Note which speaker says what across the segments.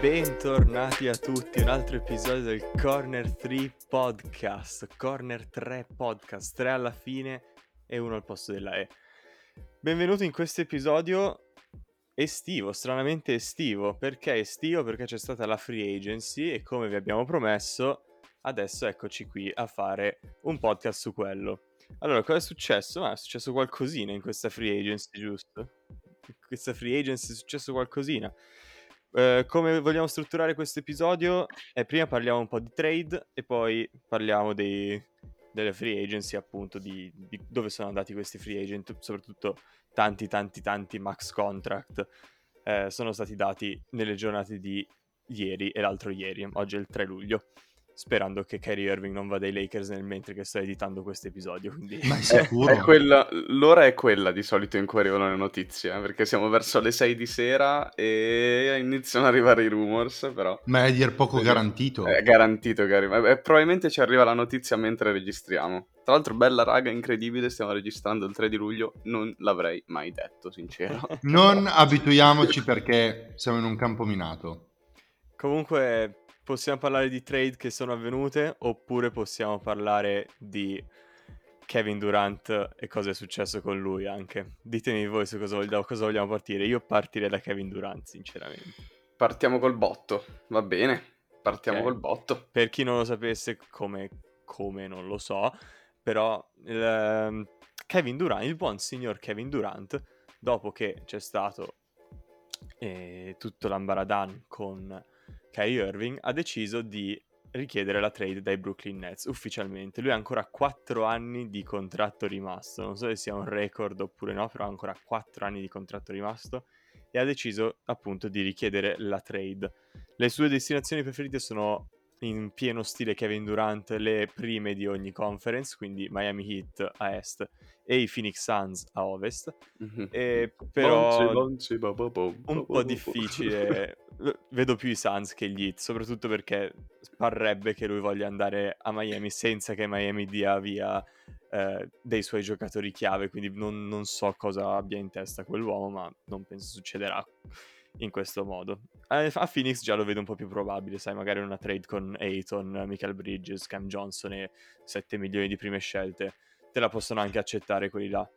Speaker 1: Bentornati a tutti, un altro episodio del Corner 3 Podcast. Corner 3 Podcast, 3 alla fine e uno al posto della E. Benvenuti in questo episodio estivo, stranamente estivo. Perché estivo? Perché c'è stata la free agency e come vi abbiamo promesso, adesso eccoci qui a fare un podcast su quello. Allora, cosa è successo? Ma è successo qualcosina in questa free agency, giusto? In questa free agency è successo qualcosina. Eh, come vogliamo strutturare questo episodio? Eh, prima parliamo un po' di trade e poi parliamo dei, delle free agency, appunto, di, di dove sono andati questi free agent, soprattutto tanti, tanti, tanti max contract eh, sono stati dati nelle giornate di ieri e l'altro ieri, oggi è il 3 luglio. Sperando che Kyrie Irving non vada ai Lakers nel mentre che sto editando questo episodio. Quindi...
Speaker 2: Ma è
Speaker 3: È,
Speaker 2: sicuro?
Speaker 3: è quella, l'ora è quella di solito in cui arrivano le notizie, eh, perché siamo verso le 6 di sera e iniziano ad arrivare i rumors, però
Speaker 2: Ma è a dir poco
Speaker 3: Sì.
Speaker 2: garantito.
Speaker 3: è garantito che arriva. E probabilmente ci arriva la notizia mentre registriamo. Tra l'altro bella raga, incredibile, stiamo registrando il 3 di luglio, non l'avrei mai detto, sincero.
Speaker 2: Non abituiamoci perché siamo in un campo minato.
Speaker 1: Comunque possiamo parlare di trade che sono avvenute oppure possiamo parlare di Kevin Durant e cosa è successo con lui anche. Ditemi voi su cosa, da cosa vogliamo partire. Io partirei da Kevin Durant, sinceramente.
Speaker 3: Partiamo col botto, va bene? Partiamo
Speaker 1: Ok.
Speaker 3: col botto.
Speaker 1: Per chi non lo sapesse, come, come non lo so, però il, ehm, Kevin Durant, il buon signor Kevin Durant, dopo che c'è stato eh, tutto l'ambaradan con Kyrie Irving, ha deciso di richiedere la trade dai Brooklyn Nets ufficialmente. Lui ha ancora 4 anni di contratto rimasto, non so se sia un record oppure no, però ha ancora 4 anni di contratto rimasto e ha deciso appunto di richiedere la trade. Le sue destinazioni preferite sono in pieno stile Kevin Durant le prime di ogni conference, quindi Miami Heat a est e i Phoenix Suns a ovest. E però
Speaker 3: Bonzi, bonzi, bo, bo, bo,
Speaker 1: un po' difficile. Vedo più i Suns che gli Heat, soprattutto perché parrebbe che lui voglia andare a Miami senza che Miami dia via eh, dei suoi giocatori chiave, quindi non, non so cosa abbia in testa quell'uomo, ma non penso succederà in questo modo. Eh, A Phoenix già lo vedo un po' più probabile, sai, magari una trade con Ayton, Michael Bridges, Cam Johnson e 7 milioni di prime scelte, te la possono anche accettare quelli là.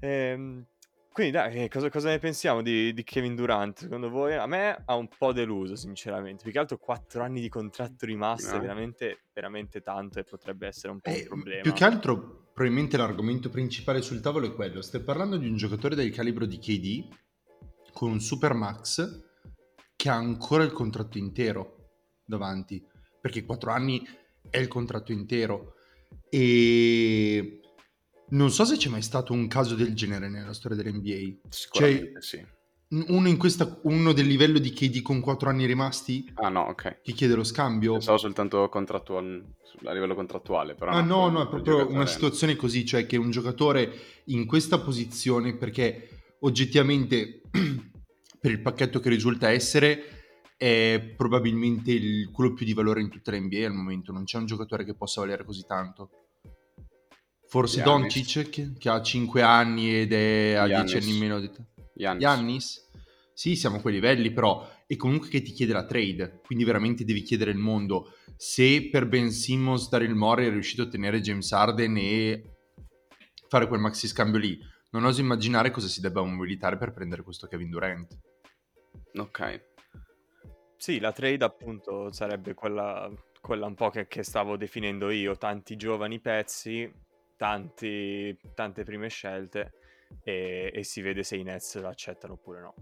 Speaker 1: Ehm, quindi dai, eh, cosa, cosa ne pensiamo di, di Kevin Durant? Secondo voi? A me ha un po' deluso, sinceramente. Più che altro 4 anni di contratto rimasto è
Speaker 3: No.
Speaker 1: veramente, veramente tanto e potrebbe essere un po' un
Speaker 2: Eh,
Speaker 1: problema.
Speaker 2: più che altro, probabilmente l'argomento principale sul tavolo è quello. Stai parlando di un giocatore del calibro di KD con un super max che ha ancora il contratto intero davanti. Perché 4 anni è il contratto intero. E non so se c'è mai stato un caso del genere nella storia dell'NBA.
Speaker 3: Sicuramente sì.
Speaker 2: Uno, in questa, uno del livello di KD con 4 anni rimasti
Speaker 3: Ah no, ok.
Speaker 2: che chiede lo scambio.
Speaker 3: Pensavo soltanto a livello contrattuale, però
Speaker 2: Ah no, no, è proprio una situazione così, cioè che un giocatore in questa posizione, perché oggettivamente per il pacchetto che risulta essere, è probabilmente il quello più di valore in tutta l'NBA al momento, non c'è un giocatore che possa valere così tanto. Forse. Doncic che, che ha 5 anni ed è a 10
Speaker 3: Giannis.
Speaker 2: anni in meno di te.
Speaker 3: Giannis.
Speaker 2: Giannis? Sì, siamo a quei livelli, però e comunque che ti chiede la trade, quindi veramente devi chiedere il mondo. Se per Ben Simmons, Daryl Morey è riuscito a ottenere James Harden e fare quel maxi scambio lì, non oso immaginare cosa si debba mobilitare per prendere questo Kevin Durant.
Speaker 3: Ok.
Speaker 1: Sì, la trade appunto sarebbe quella, quella un po' che, che stavo definendo io, tanti giovani pezzi, tanti, tante prime scelte e, e si vede se i Nets l'accettano oppure no.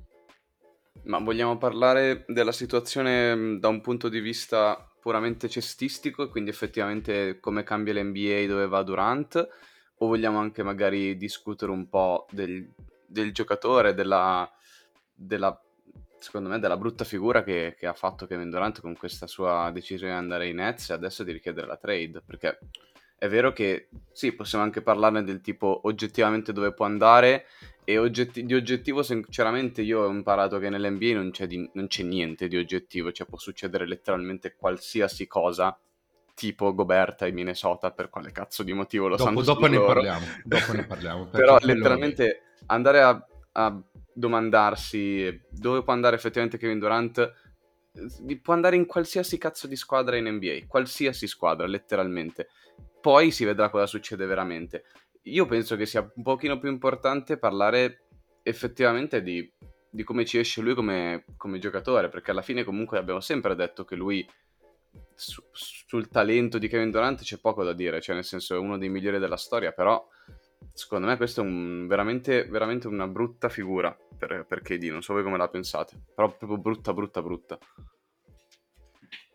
Speaker 3: Ma vogliamo parlare della situazione mh, da un punto di vista puramente cestistico, e quindi effettivamente come cambia l'NBA dove va Durant, o vogliamo anche magari discutere un po' del, del giocatore, della, della, secondo me, della brutta figura che, che ha fatto Kevin Durant con questa sua decisione di andare ai Nets e adesso di richiedere la trade, perché è vero che sì, possiamo anche parlarne del tipo oggettivamente dove può andare e oggetti- di oggettivo sinceramente io ho imparato che nell'NBA non c'è, di- non c'è niente di oggettivo, cioè può succedere letteralmente qualsiasi cosa tipo Goberta e Minnesota, per quale cazzo di motivo lo
Speaker 2: dopo,
Speaker 3: sanno
Speaker 2: dopo ne parliamo, dopo ne parliamo.
Speaker 3: Però letteralmente andare a, a domandarsi dove può andare effettivamente Kevin Durant, eh, può andare in qualsiasi cazzo di squadra in NBA, qualsiasi squadra, letteralmente. Poi si vedrà cosa succede veramente. Io penso che sia un pochino più importante parlare effettivamente di, di come ci esce lui come, come giocatore, perché alla fine comunque abbiamo sempre detto che lui su- sul talento di Kevin Durant c'è poco da dire, cioè nel senso è uno dei migliori della storia, però secondo me questa è un- veramente, veramente una brutta figura per, per KD, non so voi come la pensate, però proprio brutta, brutta, brutta.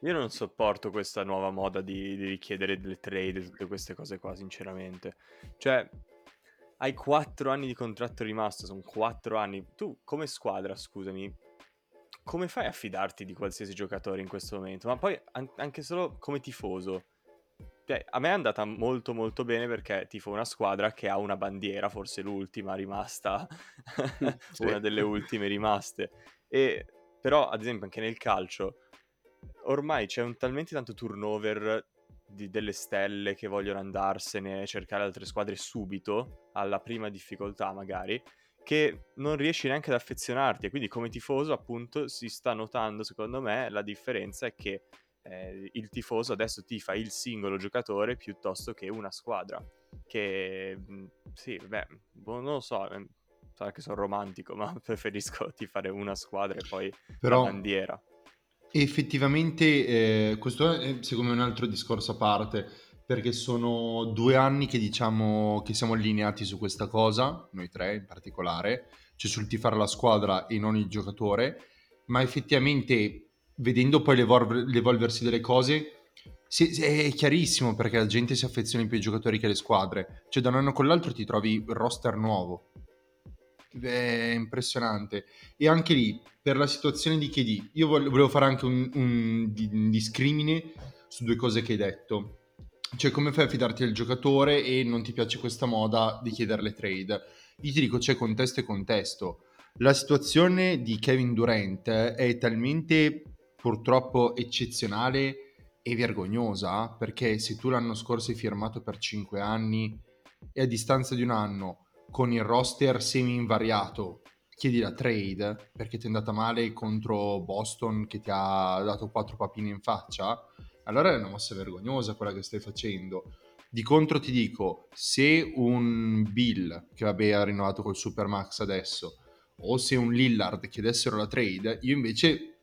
Speaker 1: Io non sopporto questa nuova moda di, di richiedere delle trade e tutte queste cose qua, sinceramente. Cioè, hai 4 anni di contratto rimasto, sono 4 anni. Tu, come squadra, scusami, come fai a fidarti di qualsiasi giocatore in questo momento? Ma poi an- anche solo come tifoso. Cioè, a me è andata molto molto bene perché tifo una squadra che ha una bandiera, forse l'ultima rimasta,
Speaker 3: Sì.
Speaker 1: una delle ultime rimaste. E però, ad esempio, anche nel calcio, ormai c'è un talmente tanto turnover di- delle stelle che vogliono andarsene, cercare altre squadre subito, alla prima difficoltà magari, che non riesci neanche ad affezionarti. E quindi come tifoso, appunto, si sta notando, secondo me, la differenza è che eh, il tifoso adesso tifa il singolo giocatore piuttosto che una squadra. Che mh, sì, beh, boh, non lo so, eh, sarà che sono romantico, ma preferisco tifare una squadra e poi
Speaker 2: Però
Speaker 1: la bandiera.
Speaker 2: effettivamente eh, questo è secondo me un altro discorso a parte, perché sono due anni che diciamo che siamo allineati su questa cosa, noi tre in particolare, cioè sul tifare la squadra e non il giocatore, ma effettivamente vedendo poi l'evolver- l'evolversi delle cose si- si- è chiarissimo perché la gente si affeziona più ai giocatori che alle squadre, cioè da un anno con l'altro ti trovi il roster nuovo. È impressionante. E anche lì, per la situazione di KD, io vol- volevo fare anche un, un un discrimine su due cose che hai detto. Cioè, come fai a fidarti del giocatore e non ti piace questa moda di chiedere le trade? Io ti dico, c'è contesto e contesto. La situazione di Kevin Durant è talmente purtroppo eccezionale e vergognosa perché se tu l'anno scorso hai firmato per 5 anni e a distanza di un anno con il roster semi invariato chiedi la trade perché ti è andata male contro Boston che ti ha dato quattro papine in faccia, allora è una mossa vergognosa quella che stai facendo. Di contro ti dico, se un Bill, che vabbè ha rinnovato col Supermax adesso, o se un Lillard chiedessero la trade, io invece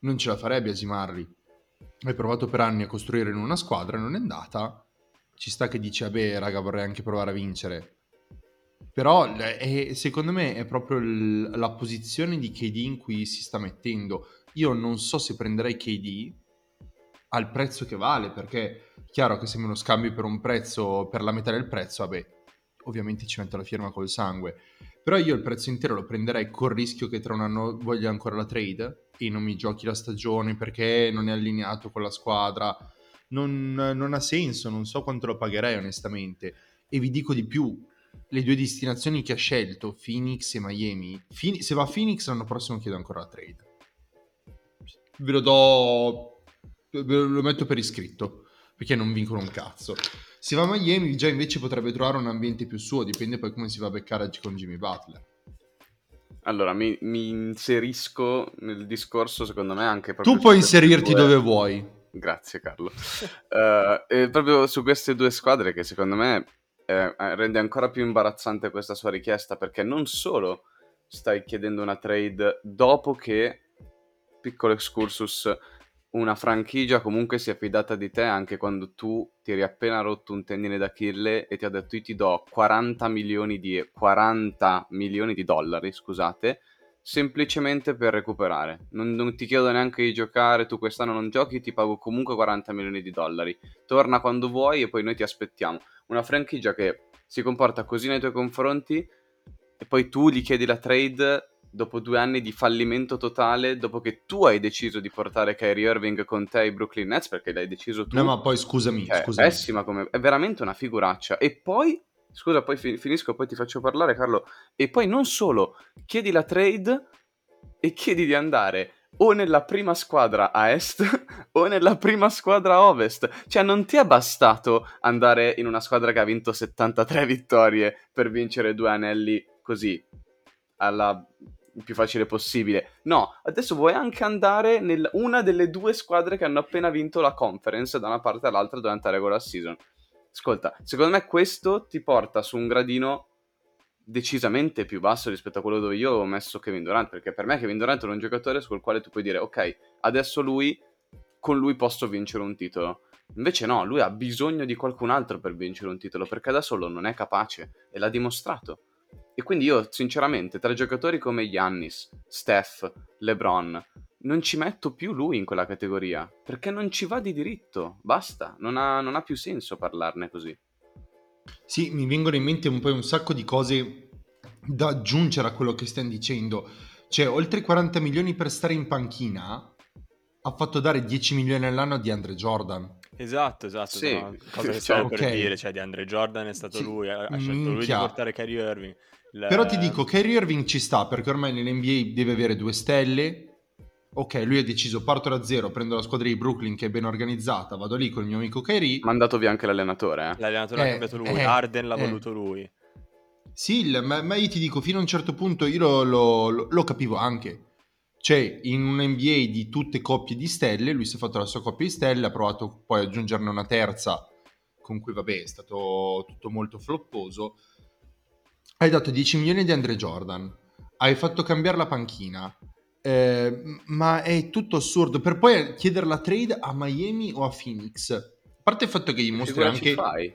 Speaker 2: non ce la farei a biasimarli. Hai provato per anni a costruire in una squadra, non è andata. Ci sta che dici, vabbè raga vorrei anche provare a vincere. Però l- è- secondo me è proprio il- la posizione di KD in cui si sta mettendo. Io non so se prenderei KD al prezzo che vale, perché è chiaro che se me lo scambio per un prezzo, per la metà del prezzo, vabbè, ovviamente ci metto la firma col sangue. Però io il prezzo intero lo prenderei col rischio che tra un anno voglia ancora la trade e non mi giochi la stagione perché non è allineato con la squadra. Non, non ha senso, non so quanto lo pagherei onestamente. E vi dico di più, le due destinazioni che ha scelto, Phoenix e Miami, Phoen- se va a Phoenix l'anno prossimo chiedo ancora la trade. Ve lo do, lo metto per iscritto, perché non vincono un cazzo. Se va a Miami già invece potrebbe trovare un ambiente più suo, dipende poi come si va a beccare con Jimmy Butler.
Speaker 3: Allora, mi, mi inserisco nel discorso, secondo me, anche proprio
Speaker 2: Tu puoi inserirti
Speaker 3: due-
Speaker 2: dove vuoi.
Speaker 3: Grazie Carlo. Eh, e proprio su queste due squadre che secondo me eh, rende ancora più imbarazzante questa sua richiesta perché non solo stai chiedendo una trade dopo che, piccolo excursus, una franchigia comunque si è fidata di te anche quando tu ti eri appena rotto un tendine d'Achille e ti ha detto io ti do 40 milioni di, 40 milioni di dollari, scusate, semplicemente per recuperare. Non, non ti chiedo neanche di giocare, tu quest'anno non giochi, ti pago comunque 40 milioni di dollari. Torna quando vuoi e poi noi ti aspettiamo. Una franchigia che si comporta così nei tuoi confronti e poi tu gli chiedi la trade dopo due anni di fallimento totale, dopo che tu hai deciso di portare Kyrie Irving con te ai Brooklyn Nets perché l'hai deciso tu.
Speaker 2: No, ma poi scusami,
Speaker 3: Cioè,
Speaker 2: scusami.
Speaker 3: pessima come... È veramente una figuraccia. E poi... Scusa, poi fi- finisco, poi ti faccio parlare, Carlo. E poi non solo, chiedi la trade e chiedi di andare o nella prima squadra a est o nella prima squadra a ovest. Cioè, non ti è bastato andare in una squadra che ha vinto 73 vittorie per vincere due anelli così, alla più facile possibile. No, adesso vuoi anche andare in una delle due squadre che hanno appena vinto la conference da una parte all'altra durante la regular season. Ascolta, secondo me questo ti porta su un gradino decisamente più basso rispetto a quello dove io ho messo Kevin Durant, perché per me Kevin Durant è un giocatore sul quale tu puoi dire ok, adesso lui, con lui posso vincere un titolo. Invece no, lui ha bisogno di qualcun altro per vincere un titolo, perché da solo non è capace e l'ha dimostrato. E quindi io, sinceramente, tra giocatori come Giannis, Steph, LeBron, non ci metto più lui in quella categoria, perché non ci va di diritto, basta, non ha, non ha più senso parlarne così.
Speaker 2: Sì, mi vengono in mente un po' un sacco di cose da aggiungere a quello che stiamo dicendo. Cioè, oltre 40 milioni per stare in panchina, ha fatto dare 10 milioni all'anno di Andre Jordan.
Speaker 1: Esatto, esatto.
Speaker 3: Sì,
Speaker 1: no, cosa che
Speaker 3: cioè,
Speaker 1: stavo per
Speaker 2: ok.
Speaker 1: dire, cioè di Andre Jordan è stato
Speaker 2: Sì,
Speaker 1: lui, ha, ha scelto lui di portare Kyrie Irving. Il-
Speaker 2: Però ti dico, Kyrie Irving ci sta perché ormai nell'NBA deve avere due stelle. Ok, lui ha deciso, parto da zero, prendo la squadra di Brooklyn che è ben organizzata, vado lì con il mio amico Kyrie.
Speaker 3: Mandato via anche l'allenatore, eh.
Speaker 1: L'allenatore ha
Speaker 2: Eh,
Speaker 1: cambiato lui,
Speaker 2: eh,
Speaker 1: Arden l'ha
Speaker 2: eh.
Speaker 1: voluto lui.
Speaker 2: Sì, ma, ma io ti dico, fino a un certo punto io lo, lo- lo- lo capivo anche. Cioè, in un NBA di tutte coppie di stelle, lui si è fatto la sua coppia di stelle, ha provato poi ad aggiungerne una terza, con cui vabbè è stato tutto molto flopposo. Hai dato 10 milioni di Andre Jordan, hai fatto cambiare la panchina, eh, ma è tutto assurdo. Per poi chiedere la trade a Miami o a Phoenix. A parte il fatto che
Speaker 3: Figura ci
Speaker 2: anche
Speaker 3: fai?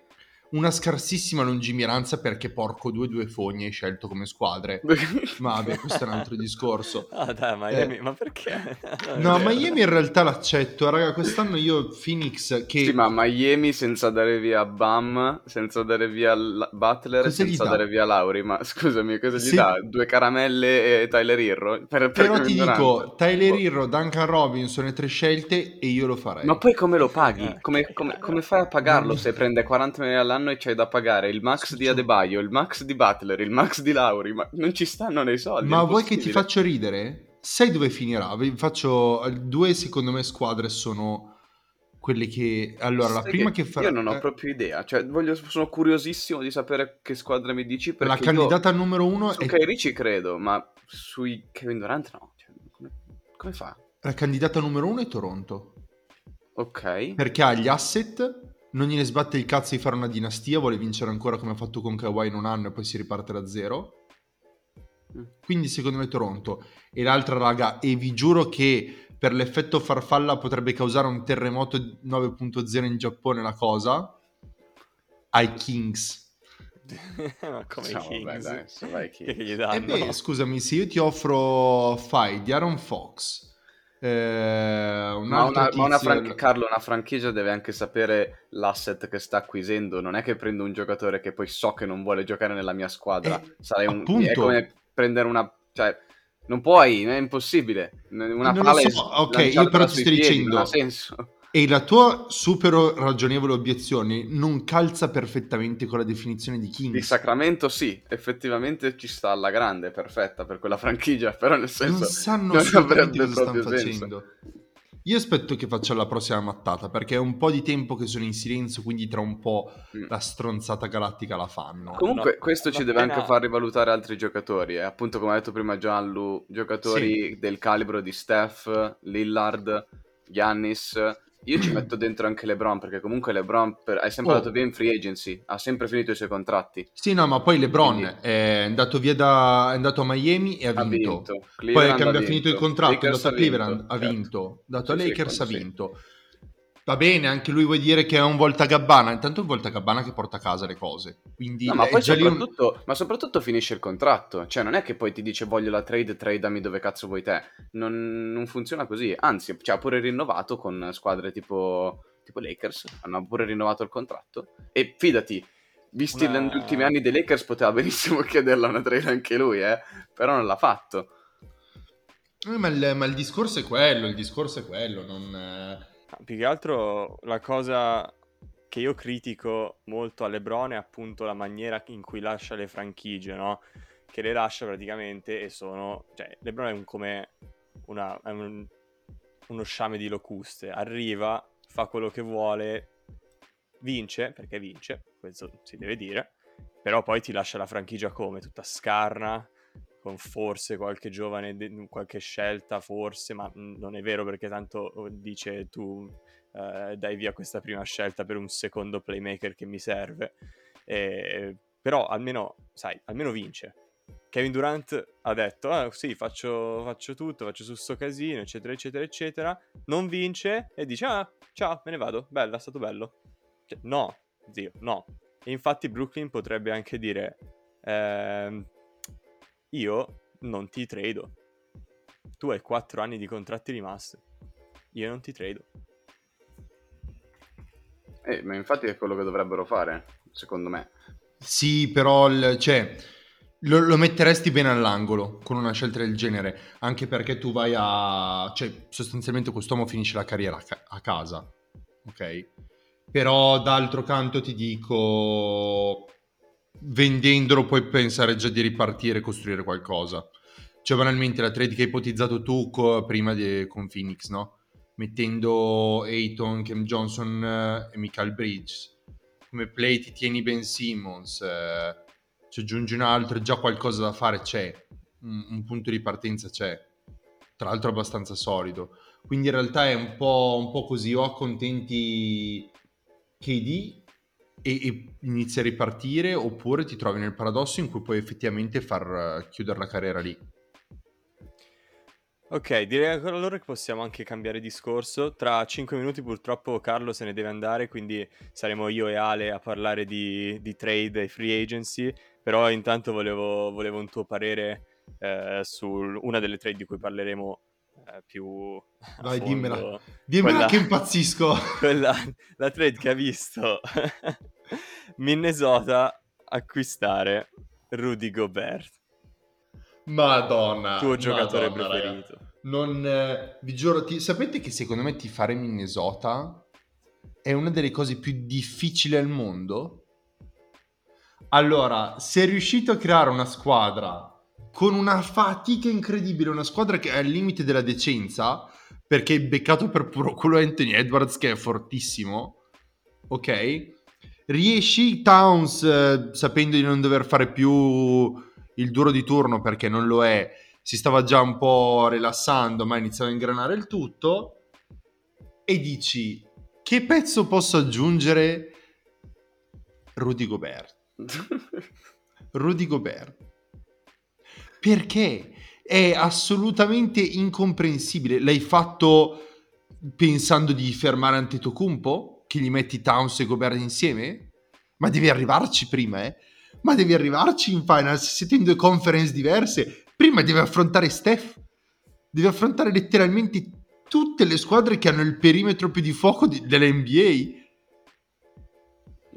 Speaker 2: Una scarsissima lungimiranza perché porco due due fogni hai scelto come squadre. Ma vabbè, questo è un altro discorso.
Speaker 1: Ah dai, Miami,
Speaker 2: Eh.
Speaker 1: ma perché?
Speaker 2: No. Miami in realtà l'accetto, raga, quest'anno io Phoenix che
Speaker 3: Sì, ma Miami senza dare via Bam, senza dare via L- Butler,
Speaker 2: Cosa
Speaker 3: senza dare via Lauri, ma scusami, cosa gli
Speaker 2: Se-
Speaker 3: dà? Due caramelle e Tyler Hero? Per, per
Speaker 2: però ti dico Tyler Hero, Duncan Robinson e tre scelte e io lo farei.
Speaker 3: Ma poi come lo paghi?
Speaker 1: Eh,
Speaker 3: Come,
Speaker 1: che
Speaker 3: come- come fai a pagarlo se prende 40 milioni all'anno e c'hai da pagare il max di Adebayo, il max di Butler, il max di Lauri? Ma non ci stanno nei soldi.
Speaker 2: Ma vuoi che ti faccio ridere? Sai dove finirà? Vi faccio due secondo me squadre sono quelle che allora la prima che, farà
Speaker 3: Io non ho
Speaker 2: eh,
Speaker 3: proprio idea, cioè voglio- sono curiosissimo di sapere che squadra mi dici perché
Speaker 2: la candidata numero uno
Speaker 3: io su
Speaker 2: è
Speaker 3: Kyrie ci credo, ma sui Kevin Durant no. Cioè, come, come fa?
Speaker 2: la candidata numero uno è Toronto.
Speaker 3: Ok.
Speaker 2: Perché ha gli asset, non gliene sbatte il cazzo di fare una dinastia, vuole vincere ancora come ha fatto con Kawhi in un anno e poi si riparte da zero.
Speaker 3: Mm.
Speaker 2: Quindi secondo me Toronto. E l'altra raga, e vi giuro che per l'effetto farfalla potrebbe causare un terremoto 9.0 in Giappone la cosa, ai Kings.
Speaker 1: ma come i
Speaker 3: No, vabbè,
Speaker 1: Kings?
Speaker 3: dai, vai
Speaker 1: Che,
Speaker 3: Kings.
Speaker 1: gli
Speaker 2: E
Speaker 1: danno?
Speaker 2: beh, scusami, se io ti offro Fai di Aaron Fox, eh, un
Speaker 3: Ma
Speaker 2: altro
Speaker 3: una, ma una franchi- Carlo, una franchigia deve anche sapere l'asset che sta acquisendo. Non è che prendo un giocatore che poi so che non vuole giocare nella mia squadra.
Speaker 2: Eh,
Speaker 3: Sarei un,
Speaker 2: appunto.
Speaker 3: è come prendere una. Cioè, non puoi, è impossibile. Una
Speaker 2: Non
Speaker 3: palla
Speaker 2: so, ok, io però ti sto dicendo-
Speaker 3: Non ha senso.
Speaker 2: E la tua super ragionevole obiezione non calza perfettamente con la definizione di Kings.
Speaker 3: Di Sacramento sì, effettivamente ci sta alla grande, perfetta per quella franchigia, però nel senso...
Speaker 2: non sanno
Speaker 3: non
Speaker 2: assolutamente cosa stanno facendo. Io aspetto che faccia la prossima mattata perché è un po' di tempo che sono in silenzio, quindi tra un po'
Speaker 3: Mm.
Speaker 2: la stronzata galattica la fanno.
Speaker 3: Comunque
Speaker 1: No,
Speaker 3: questo ci deve
Speaker 1: appena-
Speaker 3: anche far rivalutare altri giocatori, eh. appunto come ha detto prima Gianlu, giocatori del calibro di Steph, Lillard, Giannis. Io ci metto dentro anche LeBron perché comunque LeBron per- è sempre
Speaker 2: Oh.
Speaker 3: andato via in free agency, ha sempre finito i suoi contratti.
Speaker 2: Sì, no, ma poi LeBron
Speaker 3: Quindi-
Speaker 2: è andato via da è andato a Miami e ha
Speaker 3: Ha
Speaker 2: vinto.
Speaker 3: vinto.
Speaker 2: Poi
Speaker 3: ha
Speaker 2: ha finito il
Speaker 3: vinto.
Speaker 2: contratto, è
Speaker 3: Lakers
Speaker 2: andato a
Speaker 3: ha vinto,
Speaker 2: Cleveland, ha
Speaker 3: certo.
Speaker 2: vinto. Dato a
Speaker 3: Sì, sì,
Speaker 2: Lakers, ha
Speaker 3: quello sì.
Speaker 2: Va bene, anche lui vuoi dire che è un voltagabbana. Intanto è un voltagabbana che porta a casa le cose. Quindi
Speaker 3: No, ma poi
Speaker 2: lì un-
Speaker 3: soprattutto, ma soprattutto finisce il contratto. Cioè, non è che poi ti dice voglio la trade, tradami dove cazzo vuoi te. Non, non funziona così. Anzi, cioè, ha pure rinnovato con squadre tipo, tipo Lakers. Hanno pure rinnovato il contratto. E fidati, visti
Speaker 1: Una-
Speaker 3: gli ultimi anni dei Lakers, poteva benissimo chiederla una trade anche lui, eh. Però non l'ha fatto.
Speaker 2: Eh, ma, il, ma il discorso è quello, il discorso è quello, non... eh,
Speaker 1: No, Più che altro la cosa che io critico molto a LeBron è appunto la maniera in cui lascia le franchigie, no? Che le lascia praticamente e sono... Cioè, LeBron è un come una, è un- uno sciame di locuste. Arriva, fa quello che vuole, vince, perché vince, questo si deve dire, però poi ti lascia la franchigia come? Tutta scarna, con forse qualche giovane, qualche scelta, forse, ma mm, non è vero perché tanto oh, dice tu eh, dai via questa prima scelta per un secondo playmaker che mi serve. E- però almeno, sai, almeno vince. Kevin Durant ha detto, ah, sì, faccio, faccio tutto, faccio su sto casino, eccetera, eccetera, eccetera. Non vince e dice, ah, ciao, me ne vado, bella, è stato bello. Cioè, no, zio, no. E infatti Brooklyn potrebbe anche dire, ehm, io non ti trado. Tu hai 4 anni di contratti rimasti. Io non ti trado.
Speaker 3: Eh, ma infatti è quello che dovrebbero fare, secondo me.
Speaker 2: Sì, però il- cioè, lo, lo metteresti bene all'angolo con una scelta del genere, anche perché tu vai a... cioè, sostanzialmente quest'uomo finisce la carriera a, ca- a casa, ok? Però d'altro canto ti dico, vendendolo puoi pensare già di ripartire e costruire qualcosa. Cioè, banalmente, la trade che hai ipotizzato tu co- prima di- con Phoenix, no? Mettendo Ayton, Cam Johnson eh, e Michael Bridges come play ti tieni Ben Simmons, eh, ci aggiungi un altro, già qualcosa da fare c'è, un, un punto di partenza c'è, tra l'altro abbastanza solido. Quindi in realtà è un po', un po' così, o accontenti KD e, e inizi a ripartire, oppure ti trovi nel paradosso in cui puoi effettivamente far eh, chiudere la carriera lì.
Speaker 1: Ok, direi allora che possiamo anche cambiare discorso. Tra 5 minuti purtroppo Carlo se ne deve andare, quindi saremo io e Ale a parlare di, di trade e free agency, però intanto volevo, volevo un tuo parere eh, su una delle trade di cui parleremo eh, più
Speaker 2: Vai, dimmela. Dimmela
Speaker 1: Quella-
Speaker 2: che impazzisco!
Speaker 1: quella, la trade che ha visto Minnesota acquistare Rudy Gobert,
Speaker 2: Madonna!
Speaker 1: tuo giocatore
Speaker 2: Madonna, raga.
Speaker 1: preferito.
Speaker 2: Non, eh, vi giuro, ti- sapete che secondo me tifare Minnesota è una delle cose più difficili al mondo? Allora, se riuscite a creare una squadra con una fatica incredibile, una squadra che è al limite della decenza, perché è beccato per puro culo Anthony Edwards che è fortissimo, ok? Riesci Towns eh, sapendo di non dover fare più il duro di turno perché non lo è, si stava già un po' rilassando, ma iniziava a ingranare il tutto. E dici: Che pezzo posso aggiungere? Rudy Gobert. Rudy Gobert. Perché è assolutamente incomprensibile. L'hai fatto pensando di fermare Antetokounmpo? Che gli metti Towns e Gobert insieme? Ma devi arrivarci prima, eh? Ma devi arrivarci in finals. Siete in due conference diverse. Prima devi affrontare Steph. Devi affrontare letteralmente tutte le squadre che hanno il perimetro più di fuoco di- dell'NBA.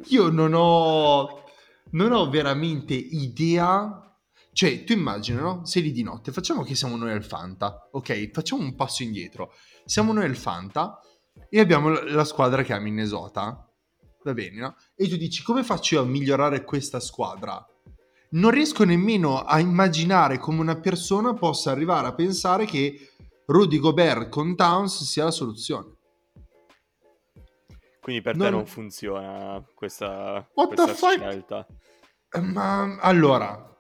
Speaker 2: Io non ho, non ho veramente idea. Cioè, tu immagina, no? Sei lì di notte, facciamo che siamo noi al Fanta, ok? Facciamo un passo indietro. Siamo noi al Fanta e abbiamo la, squadra che ha Minnesota. Va bene, no? E tu dici, come faccio io a migliorare questa squadra? Non riesco nemmeno a immaginare come una persona possa arrivare a pensare che Rudy Gobert con Towns sia la soluzione.
Speaker 1: Quindi per
Speaker 2: Non-
Speaker 1: te non funziona questa,
Speaker 2: What
Speaker 1: questa scelta.
Speaker 2: Ma allora,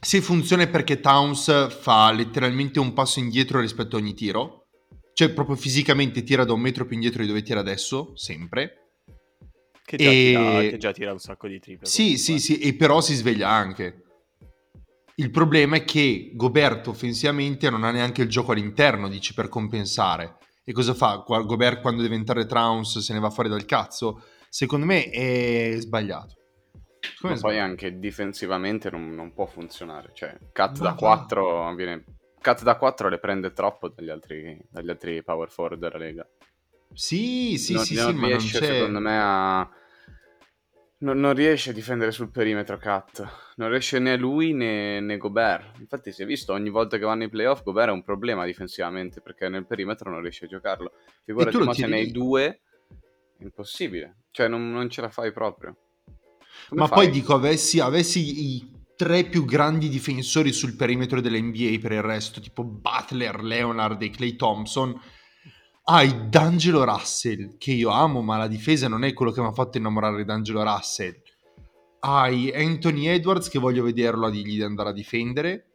Speaker 2: se funziona è perché Towns fa letteralmente un passo indietro rispetto a ogni tiro, cioè proprio fisicamente tira da un metro più indietro di dove tira adesso, sempre.
Speaker 1: Che già,
Speaker 2: E-
Speaker 1: tira, che già tira un sacco di triple.
Speaker 2: Sì, sì, sì, e però si sveglia anche. Il problema è che Gobert offensivamente non ha neanche il gioco all'interno, dici, per compensare. E cosa fa? Gobert quando deve entrare Towns se ne va fuori dal cazzo? Secondo me è sbagliato. Secondo me
Speaker 3: Ma poi
Speaker 2: sbagliato.
Speaker 3: anche difensivamente non, non può funzionare. Cioè, cut da
Speaker 2: va.
Speaker 3: 4 viene... Cut da 4 le prende troppo dagli altri, dagli altri power forward della Lega.
Speaker 2: Sì, sì,
Speaker 3: non,
Speaker 2: sì,
Speaker 3: non
Speaker 2: sì,
Speaker 3: riesce secondo me a... Non, non riesce a difendere sul perimetro Cat. Non riesce né lui né, né Gobert. Infatti si è visto ogni volta che vanno ai playoff Gobert è un problema difensivamente perché nel perimetro non riesce a giocarlo. Figurati ma se ne hai due è impossibile. Cioè non, non ce la fai proprio. Come
Speaker 2: Ma
Speaker 3: fai?
Speaker 2: poi dico, avessi, avessi i tre più grandi difensori sul perimetro dell'NBA per il resto, tipo Butler, Leonard e Clay Thompson, hai D'Angelo Russell, che io amo, ma la difesa non è quello che mi ha fatto innamorare D'Angelo Russell. Hai Anthony Edwards, che voglio vederlo a dirgli di andare a difendere.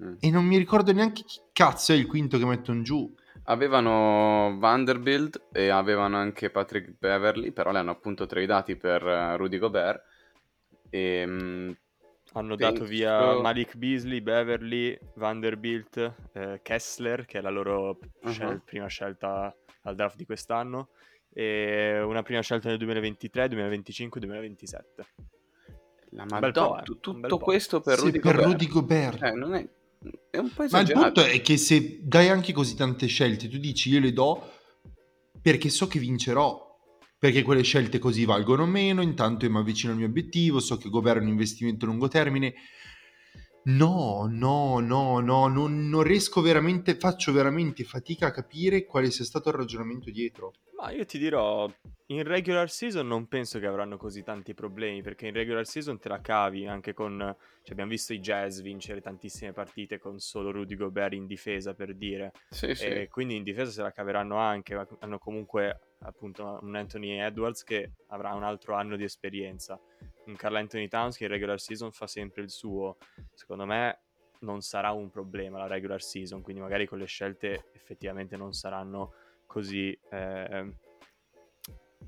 Speaker 3: Mm.
Speaker 2: E non mi ricordo neanche chi cazzo è il quinto che mettono giù.
Speaker 3: Avevano Vanderbilt e avevano anche Patrick Beverly, però li hanno appunto tradati per eh, Rudy Gobert. E, mm,
Speaker 1: Hanno
Speaker 3: Penso-
Speaker 1: dato via Malik Beasley, Beverly, Vanderbilt, eh, Kessler, che è la loro scel-
Speaker 3: Uh-huh.
Speaker 1: prima scelta al draft di quest'anno, e una prima scelta nel 2023, 2025, 2027.
Speaker 3: la Madonna,
Speaker 1: po', eh,
Speaker 3: tutto questo per
Speaker 2: Sì,
Speaker 3: Rudy
Speaker 2: per
Speaker 3: Gobert.
Speaker 2: Rudy Gobert.
Speaker 3: Cioè, non è, è un po'
Speaker 2: Ma il
Speaker 3: esagerato.
Speaker 2: punto è che se dai anche così tante scelte, tu dici io le do perché so che vincerò. Perché quelle scelte così valgono meno, intanto io mi avvicino al mio obiettivo, so che Gobert è un investimento a lungo termine. No, no, no, no, non, non riesco veramente, faccio veramente fatica a capire quale sia stato il ragionamento dietro.
Speaker 1: Ma io ti dirò, in regular season non penso che avranno così tanti problemi, perché in regular season te la cavi anche con... Cioè abbiamo visto i Jazz vincere tantissime partite con solo Rudy Gobert in difesa, per dire.
Speaker 3: Sì, sì.
Speaker 1: E quindi in difesa se la caveranno anche, ma hanno comunque appunto un Anthony Edwards che avrà un altro anno di esperienza, un Carl Anthony Towns che in regular season fa sempre il suo. Secondo me non sarà un problema la regular season, quindi magari con le scelte effettivamente non saranno così, eh,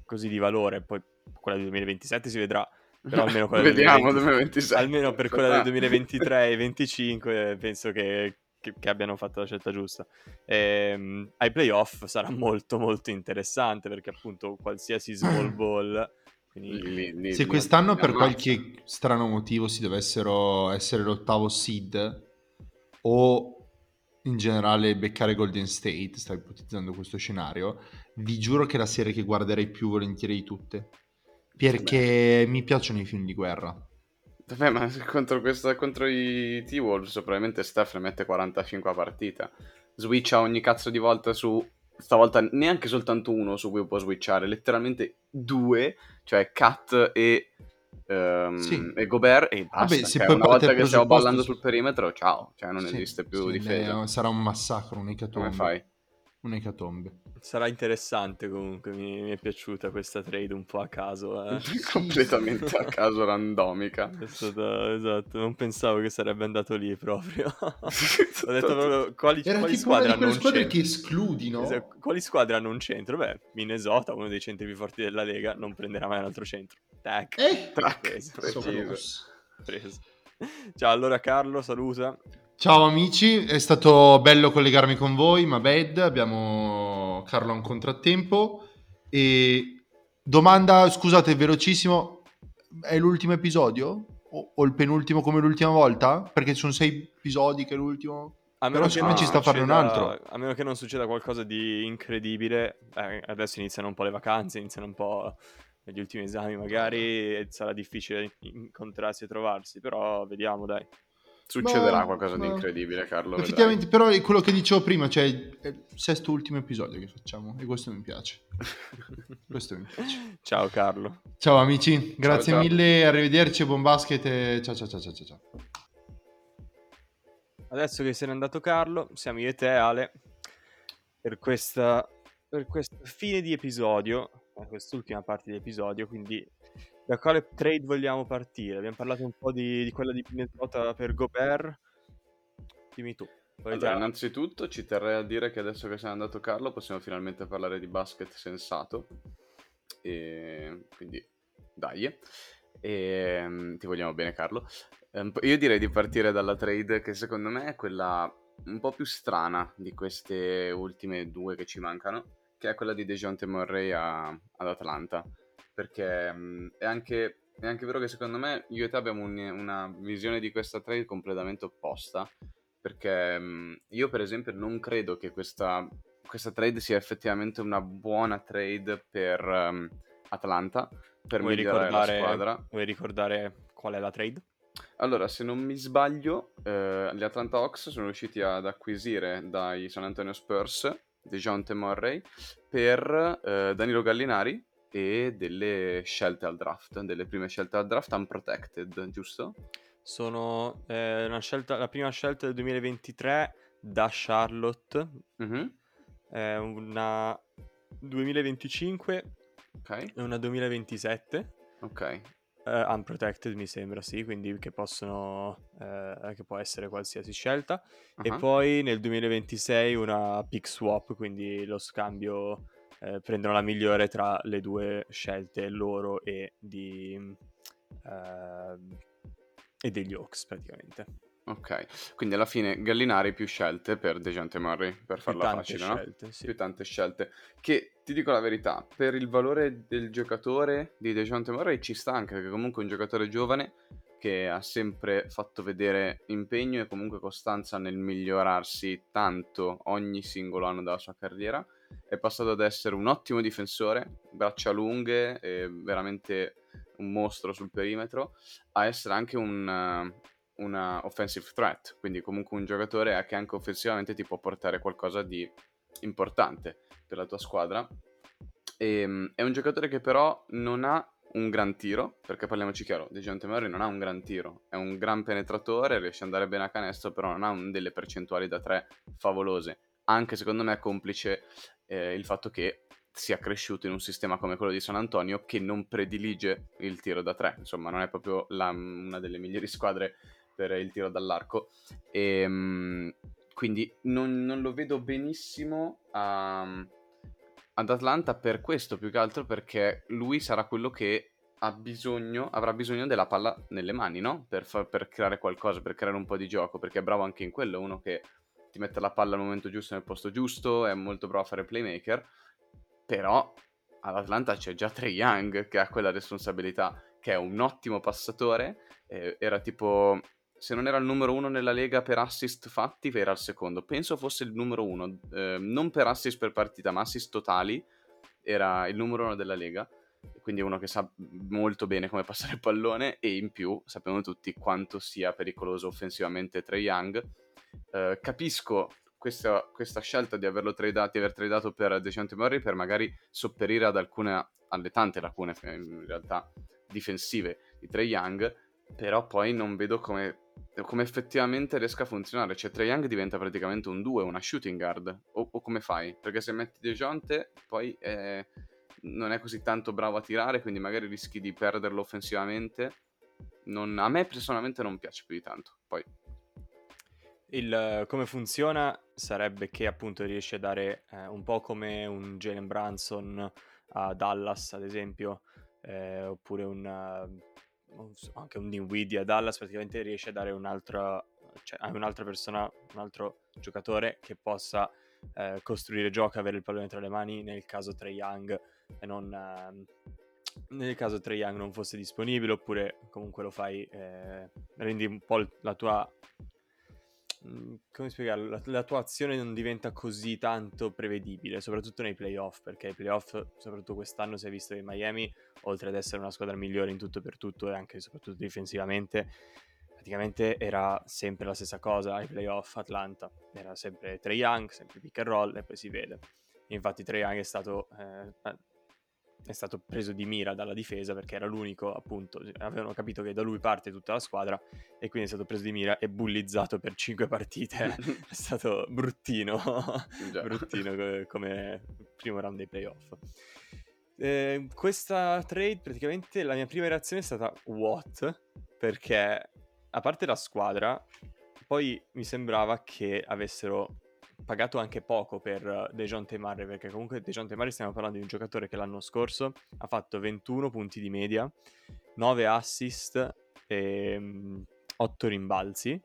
Speaker 1: così di valore. Poi quella del 2027 si vedrà, però almeno quella del
Speaker 3: Vediamo
Speaker 1: 2020
Speaker 3: 2027.
Speaker 1: almeno per quella del
Speaker 3: Ah.
Speaker 1: 2023 e 2025 penso che, che- che abbiano fatto la scelta giusta. Ehm, ai playoff sarà molto molto interessante perché appunto qualsiasi small ball, quindi
Speaker 3: Lì- lì- lì-
Speaker 2: Se quest'anno
Speaker 3: lì
Speaker 2: per qualche strano motivo si dovessero essere l'ottavo seed o in generale beccare Golden State, stavo ipotizzando questo scenario, vi giuro che è la serie che guarderei più volentieri di tutte. Perché mi piacciono i film di guerra.
Speaker 3: Vabbè, ma contro, questa, contro i T-Wolves probabilmente Steph ne mette 45 a partita. Switcha ogni cazzo di volta su... Stavolta neanche soltanto uno su cui può switchare, letteralmente due, cioè Kat e, ehm,
Speaker 2: Sì.
Speaker 3: e Gobert e basta.
Speaker 2: Vabbè,
Speaker 3: Cioè, una volta che stiamo ballando
Speaker 2: su-
Speaker 3: sul perimetro, ciao, cioè non
Speaker 2: Sì,
Speaker 3: esiste più
Speaker 2: sì,
Speaker 3: difesa.
Speaker 2: Sarà un massacro, un'ecatombe.
Speaker 3: Come fai?
Speaker 2: Un'ecatombe.
Speaker 1: Sarà interessante comunque, mi, mi è piaciuta questa trade un po' a caso. eh.
Speaker 3: Completamente a caso randomica.
Speaker 1: È stato, esatto, non pensavo che sarebbe andato lì proprio. Ho detto proprio quali, quali squadre hanno un
Speaker 2: squadre
Speaker 1: centro.
Speaker 2: che escludi, no?
Speaker 1: Esatto, Quali squadre hanno un centro? Beh, Minnesota, uno dei centri più forti della Lega, non prenderà mai un altro centro. Tac.
Speaker 2: Eh,
Speaker 3: Tac,
Speaker 1: Preso.
Speaker 2: Socrates.
Speaker 1: preso. Ciao, allora Carlo, saluta.
Speaker 2: Ciao amici, è stato bello collegarmi con voi, ma bad, abbiamo Carlo a un contrattempo e domanda, scusate, velocissimo, è l'ultimo episodio? O, o il penultimo come l'ultima volta? Perché ci sono sei episodi che è l'ultimo...
Speaker 1: A
Speaker 2: Però secondo
Speaker 3: me ci
Speaker 2: sta a farne un altro.
Speaker 1: A meno che non succeda qualcosa di incredibile, eh, adesso iniziano un po' le vacanze, iniziano un po' gli ultimi esami magari, sarà difficile incontrarsi e trovarsi, però vediamo dai.
Speaker 3: Succederà
Speaker 2: Ma-
Speaker 3: qualcosa di
Speaker 2: ma-
Speaker 3: incredibile, Carlo. vedrai.
Speaker 2: Effettivamente, però è quello che dicevo prima, cioè è il sesto ultimo episodio che facciamo e questo mi piace. Questo mi piace.
Speaker 1: Ciao Carlo.
Speaker 2: Ciao amici, grazie
Speaker 3: ciao.
Speaker 2: mille, arrivederci, buon basket e ciao ciao ciao ciao ciao.
Speaker 1: Adesso che se n'è andato Carlo, siamo io e te Ale per questa, per questa fine di episodio, quest'ultima parte di episodio, quindi da quale trade vogliamo partire? Abbiamo parlato un po' di, di quella di Minnesota per Gobert, dimmi tu.
Speaker 3: Allora,
Speaker 1: già-
Speaker 3: innanzitutto ci terrei a dire che adesso che se n'è andato Carlo possiamo finalmente parlare di basket sensato. E quindi dai. E, mm, ti vogliamo bene Carlo. Ehm, io direi di partire dalla trade che secondo me è quella un po' più strana di queste ultime due che ci mancano, che è quella di DeJounte Murray a- ad Atlanta. Perché mm, è anche, è anche vero che secondo me io e te abbiamo un- una visione di questa trade completamente opposta perché mh, io per esempio non credo che questa, questa trade sia effettivamente una buona trade per ehm, Atlanta, per
Speaker 1: vuoi
Speaker 3: migliorare la squadra.
Speaker 1: vuoi ricordare qual è la trade?
Speaker 3: Allora, se non mi sbaglio, eh, gli Atlanta Hawks sono riusciti ad acquisire dai San Antonio Spurs DeJounte Murray per eh, Danilo Gallinari e delle scelte al draft, delle prime scelte al draft unprotected, giusto?
Speaker 1: Sono eh, una scelta, la prima scelta del 2023 da Charlotte,
Speaker 3: Mhm,
Speaker 1: è una 2025
Speaker 3: Ok,
Speaker 1: e una 2027.
Speaker 3: ok.
Speaker 1: eh, unprotected mi sembra, sì, quindi che possono, eh, che può essere qualsiasi scelta. E
Speaker 3: ah,
Speaker 1: poi nel 2026 una pick swap, quindi lo scambio eh, prendono la migliore tra le due scelte loro e, di, ehm, e degli Hawks praticamente.
Speaker 3: Ok, quindi alla fine Gallinari più scelte per Dejante Murray, per
Speaker 1: Più
Speaker 3: farla
Speaker 1: tante
Speaker 3: facile, no?
Speaker 1: scelte, sì.
Speaker 3: Più tante scelte. Che, ti dico la verità, per il valore del giocatore di Dejante Murray ci sta anche, perché comunque è un giocatore giovane che ha sempre fatto vedere impegno e comunque costanza nel migliorarsi tanto ogni singolo anno della sua carriera. È passato ad essere un ottimo difensore, braccia lunghe, veramente un mostro sul perimetro, a essere anche un, una offensive threat, quindi comunque un giocatore che anche offensivamente ti può portare qualcosa di importante per la tua squadra. E, è un giocatore che però non ha un gran tiro, perché parliamoci chiaro, DeJounte Murray non ha un gran tiro, è un gran penetratore, riesce ad andare bene a canestro, però non ha un- delle percentuali da tre favolose. Anche secondo me è complice eh, il fatto che sia cresciuto in un sistema come quello di San Antonio che non predilige il tiro da tre, insomma non è proprio la- una delle migliori squadre per il tiro dall'arco. E, mm, quindi non, non lo vedo benissimo a- ad Atlanta per questo, più che altro perché lui sarà quello che bisogno, avrà bisogno della palla nelle mani, no? Per, fa- per creare qualcosa, per creare un po' di gioco, perché è bravo anche in quello, uno che ti mette la palla al momento giusto, nel posto giusto, è molto bravo a fare playmaker, però all'Atlanta c'è già Trey Young che ha quella responsabilità, che è un ottimo passatore, eh, era tipo, se non era il numero uno nella lega per assist fatti, era il secondo, penso fosse il numero uno, eh, non per assist per partita, ma assist totali, era il numero uno della lega, quindi uno che sa molto bene come passare il pallone e in più sappiamo tutti quanto sia pericoloso offensivamente Trey Young. Eh, capisco questa, questa scelta di averlo tradato, di aver tradato per Decente Murray per magari sopperire ad alcune, alle tante lacune eh, in realtà difensive di Trey Young, però poi non vedo come, come effettivamente riesca a funzionare. Cioè Trey Young diventa praticamente un 2, una shooting guard, o, o come fai? Perché se metti Dejounte poi eh, non è così tanto bravo a tirare, quindi magari rischi di perderlo offensivamente. Non- a me personalmente non piace più di tanto. Poi
Speaker 1: Il, come funziona sarebbe che appunto riesce a dare eh, un po' come un Jalen Branson a Dallas ad esempio eh, oppure un, non so, anche un Dinwiddie a Dallas praticamente riesce a dare un'altra cioè un'altra persona un altro giocatore che possa eh, costruire gioco avere il pallone tra le mani nel caso Trey Young e non ehm, nel caso Trey Young non fosse disponibile oppure comunque lo fai eh, rendi un po' la tua come spiegarlo? La, la tua azione non diventa così tanto prevedibile, soprattutto nei playoff, perché ai playoff, soprattutto quest'anno, si è visto che Miami, oltre ad essere una squadra migliore in tutto e per tutto e anche soprattutto difensivamente, praticamente era sempre la stessa cosa ai playoff Atlanta. Era sempre Trae Young, sempre pick and roll e poi si vede. Infatti Trae Young è stato, eh, è stato preso di mira dalla difesa perché era l'unico, appunto, avevano capito che da lui parte tutta la squadra e quindi è stato preso di mira e bullizzato per 5 partite. è stato bruttino, bruttino co- come primo round dei playoff. Eh, questa trade praticamente la mia prima reazione è stata what? Perché a parte la squadra, poi mi sembrava che avessero pagato anche poco per Dejounte Murray, perché comunque Dejounte Murray stiamo parlando di un giocatore che l'anno scorso ha fatto 21 punti di media, 9 assist e 8 rimbalzi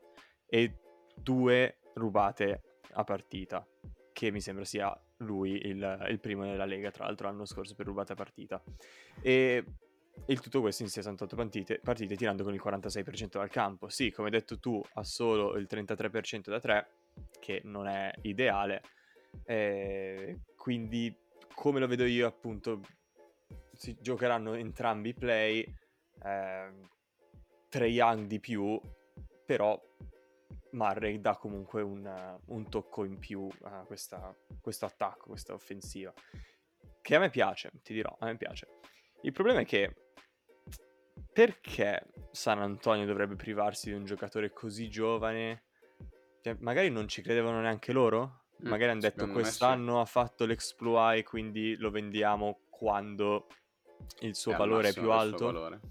Speaker 1: e 2 rubate a partita, che mi sembra sia lui il, il primo nella Lega, tra l'altro l'anno scorso per rubate a partita. E il tutto questo in 68 partite, partite tirando con il 46% dal campo. Sì, come hai detto tu, ha solo il 33% da 3, che non è ideale. Eh, quindi, come lo vedo io, appunto, si giocheranno entrambi i play. Eh, Trae Young di più, però Murray dà comunque un, un tocco in più a questa, questo attacco, questa offensiva. Che a me piace, ti dirò, a me piace. Il problema è che perché San Antonio dovrebbe privarsi di un giocatore così giovane? Cioè, magari non ci credevano neanche loro?
Speaker 3: Mm,
Speaker 1: Magari hanno detto
Speaker 3: me sì.
Speaker 1: quest'anno ha fatto l'exploit quindi lo vendiamo quando il suo
Speaker 3: È al
Speaker 1: valore è più alto.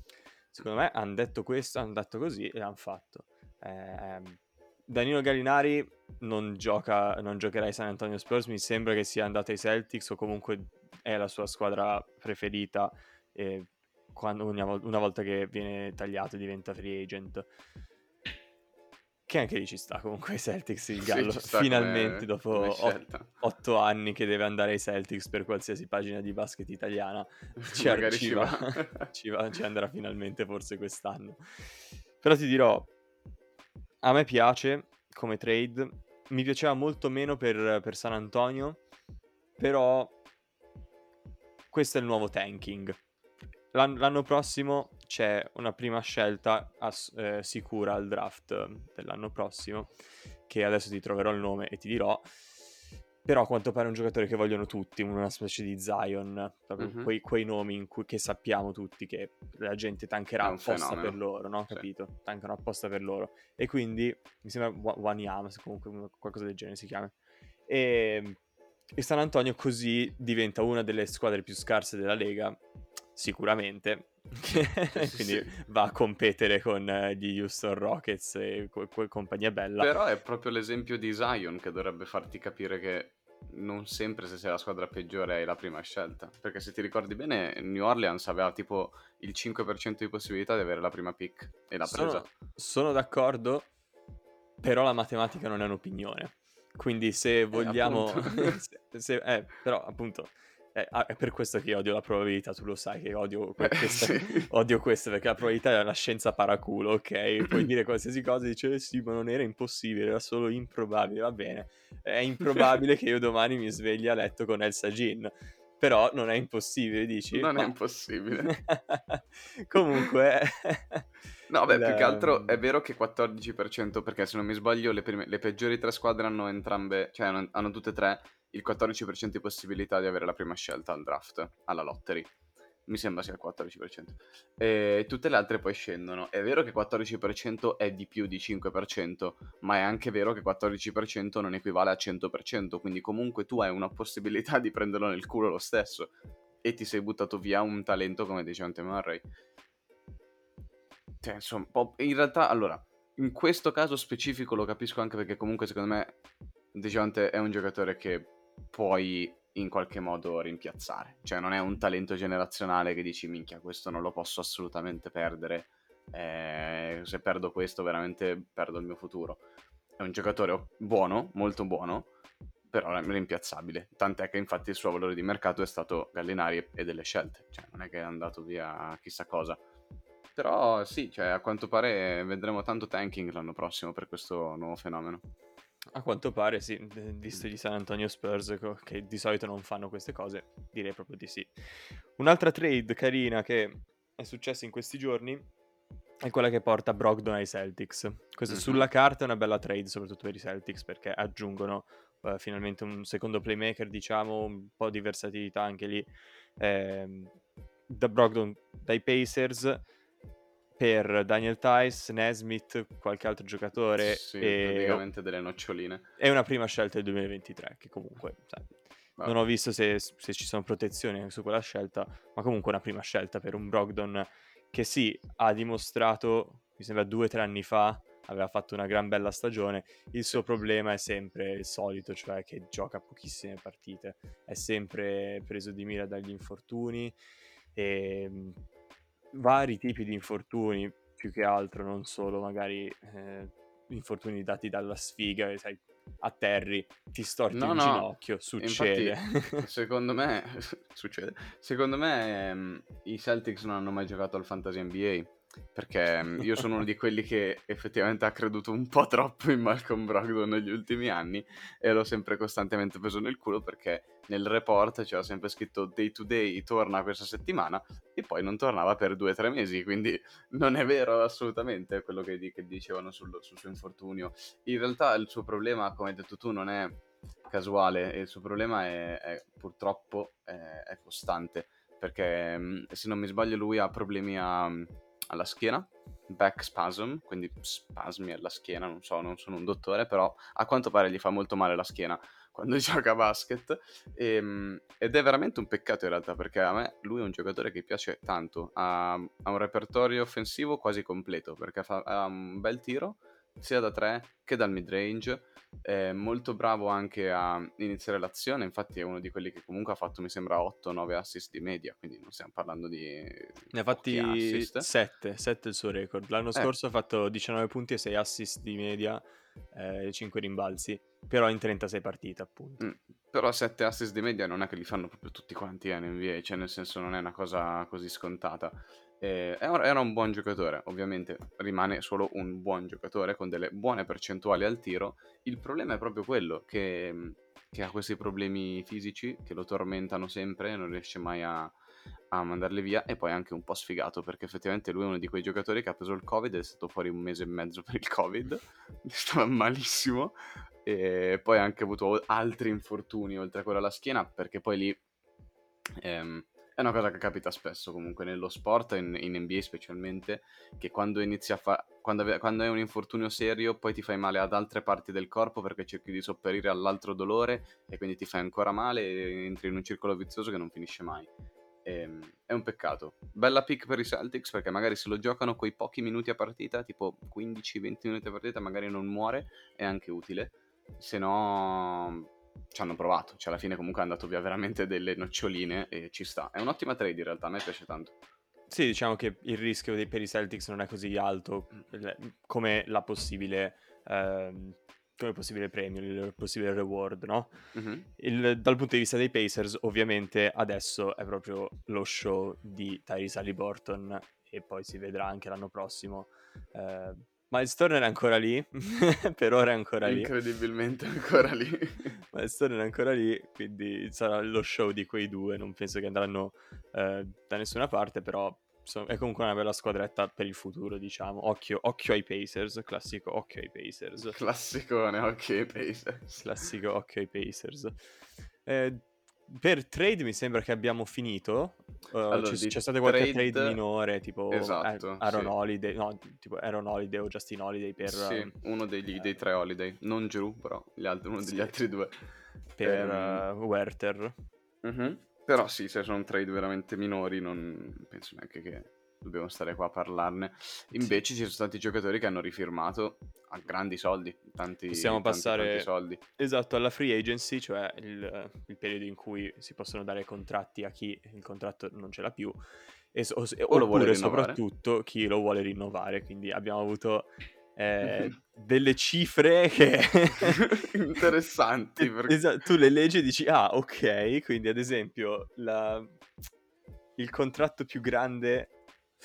Speaker 1: Secondo me hanno detto questo, hanno detto così e l'hanno fatto. Ehm, Danilo Gallinari non gioca, non giocherà ai San Antonio Spurs, mi sembra che sia andato ai Celtics o comunque è la sua squadra preferita e quando- una volta che viene tagliato diventa free agent. Che anche lì ci sta comunque ai Celtics il
Speaker 3: Sì,
Speaker 1: Gallo
Speaker 3: sta
Speaker 1: finalmente
Speaker 3: come-
Speaker 1: dopo
Speaker 3: come
Speaker 1: ot- otto anni che deve andare ai Celtics per qualsiasi pagina di basket italiana ci, ar- ci
Speaker 3: ci
Speaker 1: va,
Speaker 3: va.
Speaker 1: ci va- ci andrà finalmente forse quest'anno. Però ti dirò, a me piace come trade, mi piaceva molto meno per, per San Antonio, però questo è il nuovo tanking. L'an- l'anno prossimo c'è una prima scelta ass- eh, sicura al draft eh, dell'anno prossimo, che adesso ti troverò il nome e ti dirò. Però a quanto pare è un giocatore che vogliono tutti, una specie di Zion, proprio
Speaker 3: Mhm.
Speaker 1: quei, quei nomi in cui, che sappiamo tutti che la gente
Speaker 3: un
Speaker 1: apposta
Speaker 3: fenomeno.
Speaker 1: per loro, no?
Speaker 3: Sì.
Speaker 1: Capito? Tankano apposta per loro. E quindi, mi sembra Wa- One Yams, comunque qualcosa del genere si chiama. E, e San Antonio così diventa una delle squadre più scarse della Lega, sicuramente. quindi va a competere con eh, gli Houston Rockets e co- co- compagnia bella.
Speaker 3: Però è proprio l'esempio di Zion che dovrebbe farti capire che non sempre se sei la squadra peggiore hai la prima scelta. Perché se ti ricordi bene, New Orleans aveva tipo il 5% di possibilità di avere la prima pick e l'ha presa.
Speaker 1: Sono, sono d'accordo, però la matematica non è un'opinione. Quindi se vogliamo...
Speaker 3: appunto.
Speaker 1: se- se- eh, però appunto... eh, ah, è per questo che io odio la probabilità, tu lo sai che odio
Speaker 3: Eh,
Speaker 1: questa,
Speaker 3: sì.
Speaker 1: odio questo perché la probabilità è una scienza paraculo, ok? Puoi dire qualsiasi cosa e dice "Eh sì, ma non era impossibile, era solo improbabile, va bene. È improbabile che io domani mi svegli a letto con Elsa Jean, però non è impossibile, dici?
Speaker 3: Non è
Speaker 1: Ma-
Speaker 3: impossibile.
Speaker 1: Comunque...
Speaker 3: No, beh, più che altro è vero che 14%, perché se non mi sbaglio le, prime- le peggiori tre squadre hanno entrambe, cioè hanno, hanno tutte e tre il 14% di possibilità di avere la prima scelta al draft, alla lottery. Mi sembra sia il 14%. E tutte le altre poi scendono. È vero che 14% è di più di 5%, ma è anche vero che 14% non equivale a 100%, quindi comunque tu hai una possibilità di prenderlo nel culo lo stesso. E ti sei buttato via un talento come Dejante Murray. Cioè, insomma, in realtà, allora, in questo caso specifico lo capisco anche perché comunque secondo me Dejante è un giocatore che puoi in qualche modo rimpiazzare. Cioè, non è un talento generazionale che dici, minchia, questo non lo posso assolutamente perdere. Eh, se perdo questo, veramente perdo il mio futuro. È un giocatore buono, molto buono, però è rimpiazzabile. Tant'è che infatti il suo valore di mercato è stato Gallinari e delle scelte. Cioè, non è che è andato via chissà cosa. Però sì, cioè, a quanto pare vedremo tanto tanking l'anno prossimo per questo nuovo fenomeno.
Speaker 1: A quanto pare sì, visto gli San Antonio Spurs che di solito non fanno queste cose, direi proprio di sì. Un'altra trade carina che è successa in questi giorni è quella che porta Brogdon ai Celtics. Questa
Speaker 3: Mhm.
Speaker 1: sulla carta è una bella trade, soprattutto per i Celtics, perché aggiungono eh, finalmente un secondo playmaker, diciamo, un po' di versatilità anche lì. ehm, da Brogdon dai Pacers per Daniel Tice, Nesmith, qualche altro giocatore
Speaker 3: Sì,
Speaker 1: e
Speaker 3: praticamente delle noccioline.
Speaker 1: è una prima scelta del 2023, che comunque sai, non ho visto se, se ci sono protezioni su quella scelta, ma comunque una prima scelta per un Brogdon che sì, ha dimostrato, mi sembra due o tre anni fa, aveva fatto una gran bella stagione, il suo problema è sempre il solito, cioè che gioca pochissime partite, è sempre preso di mira dagli infortuni e vari tipi di infortuni più che altro, non solo magari eh, infortuni dati dalla sfiga, sai, atterri, ti storti
Speaker 3: No,
Speaker 1: un
Speaker 3: no,
Speaker 1: ginocchio, succede.
Speaker 3: Infatti, secondo me, succede. Secondo me ehm, i Celtics non hanno mai giocato al Fantasy NBA. Perché ehm, io sono uno di quelli che effettivamente ha creduto un po' troppo in Malcolm Brogdon negli ultimi anni e l'ho sempre costantemente preso nel culo perché nel report c'era sempre scritto day to day torna questa settimana e poi non tornava per due o tre mesi, quindi non è vero assolutamente quello che, che dicevano sul, sul suo infortunio. In realtà il suo problema, come hai detto tu, non è casuale il suo problema è, è purtroppo è, è costante perché mh, se non mi sbaglio lui ha problemi a- alla schiena back spasm, quindi spasmi alla schiena, non so, non sono un dottore, però a quanto pare gli fa molto male la schiena quando gioca a basket. E, ehm, ed è veramente un peccato in realtà perché a me lui è un giocatore che piace tanto, ha, ha un repertorio offensivo quasi completo perché fa, ha un bel tiro sia da 3 che dal mid range è molto bravo anche a iniziare l'azione, infatti è uno di quelli che comunque ha fatto mi sembra 8-9 assist di media, quindi non stiamo parlando di...
Speaker 1: Ne ha fatti 7, 7 il suo record. L'anno eh. scorso ha fatto 19 punti e 6 assist di media, eh, 5 rimbalzi, però in 36 partite appunto. Mm,
Speaker 3: però 7 assist di media non è che li fanno proprio tutti quanti in NBA, cioè nel senso non è una cosa così scontata. Eh, era un buon giocatore, ovviamente rimane solo un buon giocatore con delle buone percentuali al tiro. Il problema è proprio quello che, che ha questi problemi fisici che lo tormentano sempre, non riesce mai a, a mandarli via e poi anche un po' sfigato perché effettivamente lui è uno di quei giocatori che ha preso il covid ed è stato fuori un mese e mezzo per il covid, stava malissimo e poi ha anche avuto altri infortuni oltre a quello alla schiena perché poi lì... Ehm, è una cosa che capita spesso comunque nello sport, in, in NBA specialmente, che quando inizi a fare... Quando, quando hai un infortunio serio poi ti fai male ad altre parti del corpo perché cerchi di sopperire all'altro dolore e quindi ti fai ancora male e entri in un circolo vizioso che non finisce mai. E, ehm, è un peccato. Bella pick per i Celtics perché magari se lo giocano quei pochi minuti a partita, tipo 15-20 minuti a partita, magari non muore, è anche utile. Se no ci hanno provato, cioè alla fine comunque è andato via veramente delle noccioline e ci sta. È un'ottima trade in realtà, a me piace tanto.
Speaker 1: Sì, diciamo che il rischio dei, per i Celtics non è così alto mm. come la possibile, ehm, come possibile premio, il possibile reward, no? Mm-hmm. Il, dal punto di vista dei Pacers, ovviamente adesso è proprio lo show di Tyrese Halliburton e poi si vedrà anche l'anno prossimo. Eh, Miles Turner è ancora lì, per ora è ancora lì.
Speaker 3: Incredibilmente ancora lì.
Speaker 1: Miles Turner è ancora lì, quindi sarà lo show di quei due, non penso che andranno eh, da nessuna parte, però so, è comunque una bella squadretta per il futuro, diciamo. Occhio, occhio ai Pacers, classico occhio ai Pacers.
Speaker 3: Classicone, occhio ai Pacers.
Speaker 1: Classico occhio ai Pacers. Eh, per trade mi sembra che abbiamo finito. Uh, allora, c- c'è stata qualche trade... trade, minore, tipo esatto, Aaron sì. Holiday, no, tipo Aaron Holiday o Justin Holiday per...
Speaker 3: Sì, um, uno degli, eh, dei tre Holiday, non Drew però, altri, uno degli altri due.
Speaker 1: Per um, uh, Werther.
Speaker 3: Uh-huh. Però sì, se sono trade veramente minori non penso neanche che dobbiamo stare qua a parlarne. Invece ci sono stati giocatori che hanno rifirmato a grandi soldi, tanti,
Speaker 1: Possiamo
Speaker 3: tanti,
Speaker 1: passare
Speaker 3: tanti soldi.
Speaker 1: Esatto, alla free agency, cioè il, il, periodo in cui si possono dare contratti a chi il contratto non ce l'ha più. E, o, o lo vuole soprattutto chi lo vuole rinnovare. Quindi abbiamo avuto eh, delle cifre che
Speaker 3: interessanti.
Speaker 1: Perché... Esatto, tu le leggi e dici, ah, ok. Quindi, ad esempio, la... il contratto più grande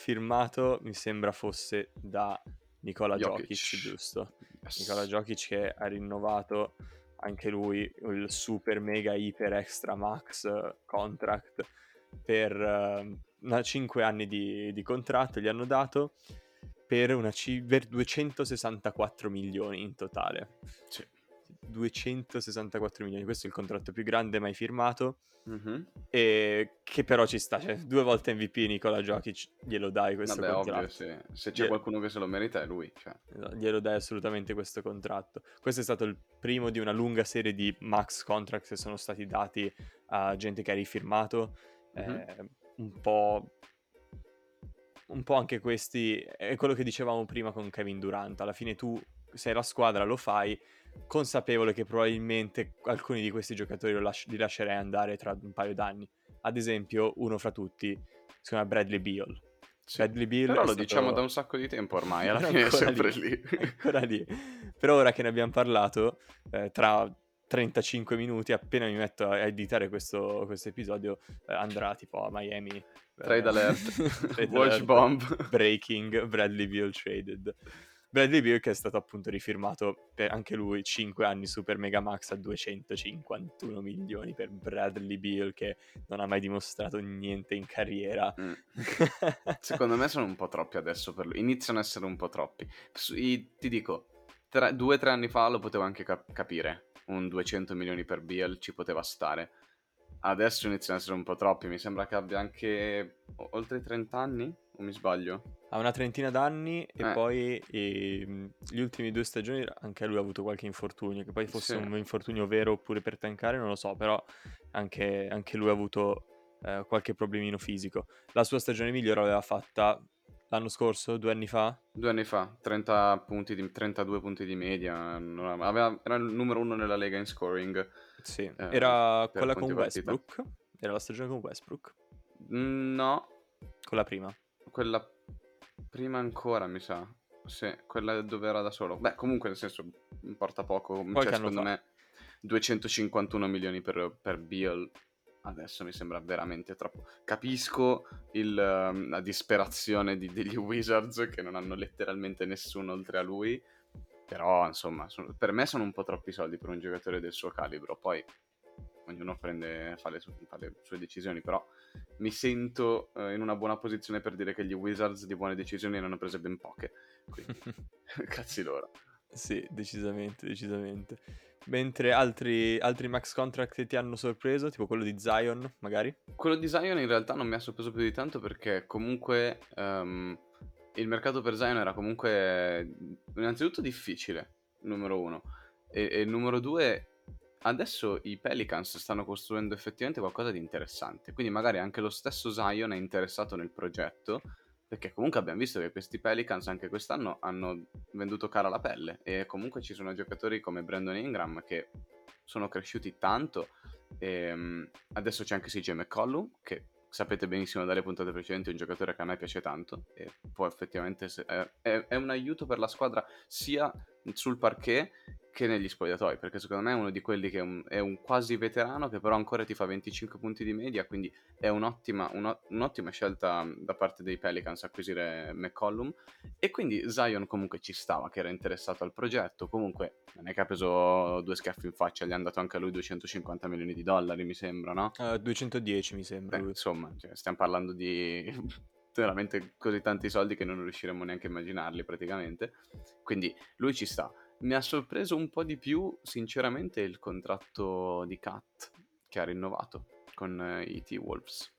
Speaker 1: firmato mi sembra fosse da Nicola Jokic, Jokic giusto? Yes. Nicola Jokic che ha rinnovato anche lui il super mega iper extra max contract per uh, 5 anni di, di, contratto gli hanno dato per, una c- per 264 milioni in totale. Sì. 264 milioni, questo è il contratto più grande mai firmato. Mm-hmm. E che però ci sta, cioè, due volte MVP Nicola Jokic glielo dai questo Vabbè, contratto. Ovvio,
Speaker 3: sì. Se c'è Gli... qualcuno che se lo merita è lui. Cioè.
Speaker 1: Esatto, glielo dai assolutamente questo contratto. Questo è stato il primo di una lunga serie di max contracts che sono stati dati a gente che ha rifirmato. Mm-hmm. Eh, un po' un po' anche questi è quello che dicevamo prima con Kevin Durant. Alla fine tu sei la squadra, lo fai consapevole che probabilmente alcuni di questi giocatori las- li lascerei andare tra un paio d'anni. Ad esempio, uno fra tutti si chiama Bradley Beal.
Speaker 3: Sì, Bradley Beal però lo stato... diciamo da un sacco di tempo ormai, alla fine è sempre lì. lì.
Speaker 1: ancora lì. Però ora che ne abbiamo parlato, eh, tra 35 minuti, appena mi metto a editare questo, questo episodio, eh, andrà tipo a Miami.
Speaker 3: Trade eh, alert. Trade Watch alert, bomb.
Speaker 1: Breaking, Bradley Beal traded. Bradley Beal che è stato appunto rifirmato per anche lui 5 anni super mega max a 251 milioni per Bradley Beal che non ha mai dimostrato niente in carriera. Mm.
Speaker 3: Secondo me sono un po' troppi adesso per lui, iniziano a essere un po' troppi. Ti dico, tre, due o tre anni fa lo potevo anche cap- capire, un 200 milioni per Beal ci poteva stare. adesso iniziano ad essere un po' troppi. Mi sembra che abbia anche oltre i 30 anni, o mi sbaglio?
Speaker 1: Ha una trentina d'anni e
Speaker 3: Eh.
Speaker 1: poi ehm, gli ultimi due stagioni anche lui ha avuto qualche infortunio, che poi fosse
Speaker 3: Sì.
Speaker 1: un infortunio vero oppure per tankare non lo so, però anche, anche lui ha avuto eh, qualche problemino fisico. La sua stagione migliore l'aveva fatta l'anno scorso, due anni fa?
Speaker 3: Due anni fa, 30 punti di, 32 punti di media. aveva- era il numero uno nella lega in scoring.
Speaker 1: Sì,
Speaker 3: Eh,
Speaker 1: era quella con
Speaker 3: punti partita.
Speaker 1: Westbrook, era la stagione con Westbrook,
Speaker 3: Mm, No,
Speaker 1: con la prima.
Speaker 3: Quella prima ancora, mi sa. Sì, quella dove era da solo. Beh, comunque, nel senso, importa poco.
Speaker 1: Qualche
Speaker 3: Cioè, secondo
Speaker 1: fa.
Speaker 3: me, 251 milioni per, per Beal adesso mi sembra veramente troppo. Capisco il, ehm, la disperazione di- degli Wizards che non hanno letteralmente nessuno oltre a lui. Però, insomma, sono- per me sono un po' troppi soldi per un giocatore del suo calibro. Poi ognuno prende, fa, le, su- fa le sue decisioni, però mi sento eh, in una buona posizione per dire che gli Wizards di buone decisioni ne hanno prese ben poche. Quindi, cazzi loro.
Speaker 1: Sì, decisamente, decisamente. Mentre altri, altri max contract che ti hanno sorpreso, tipo quello di Zion, magari?
Speaker 3: Quello di Zion in realtà non mi ha sorpreso più di tanto perché comunque ehm, il mercato per Zion era comunque innanzitutto difficile, numero uno, e, e numero due, adesso i Pelicans stanno costruendo effettivamente qualcosa di interessante, quindi magari anche lo stesso Zion è interessato nel progetto, perché comunque abbiamo visto che questi Pelicans anche quest'anno hanno venduto cara la pelle e comunque ci sono giocatori come Brandon Ingram che sono cresciuti tanto e, mm, adesso c'è anche CJ McCollum, che sapete benissimo dalle puntate precedenti è un giocatore che a me piace tanto e può effettivamente se- è, è- è un aiuto per la squadra sia sul parquet che negli spogliatoi, perché secondo me è uno di quelli che è un, è un quasi veterano che però ancora ti fa 25 punti di media, quindi è un'ottima, uno- un'ottima scelta da parte dei Pelicans acquisire McCollum e quindi Zion comunque ci stava, che era interessato al progetto, comunque non è che ha preso due schiaffi in faccia, gli hanno dato anche a lui 250 milioni di dollari mi sembra, no?
Speaker 1: Eh, 210 mi sembra.
Speaker 3: Beh, insomma, cioè, stiamo parlando di veramente così tanti soldi che non riusciremo neanche a immaginarli praticamente. Quindi lui ci sta. Mi ha sorpreso un po' di più, sinceramente, il contratto di Kat che ha rinnovato con eh, i T-Wolves.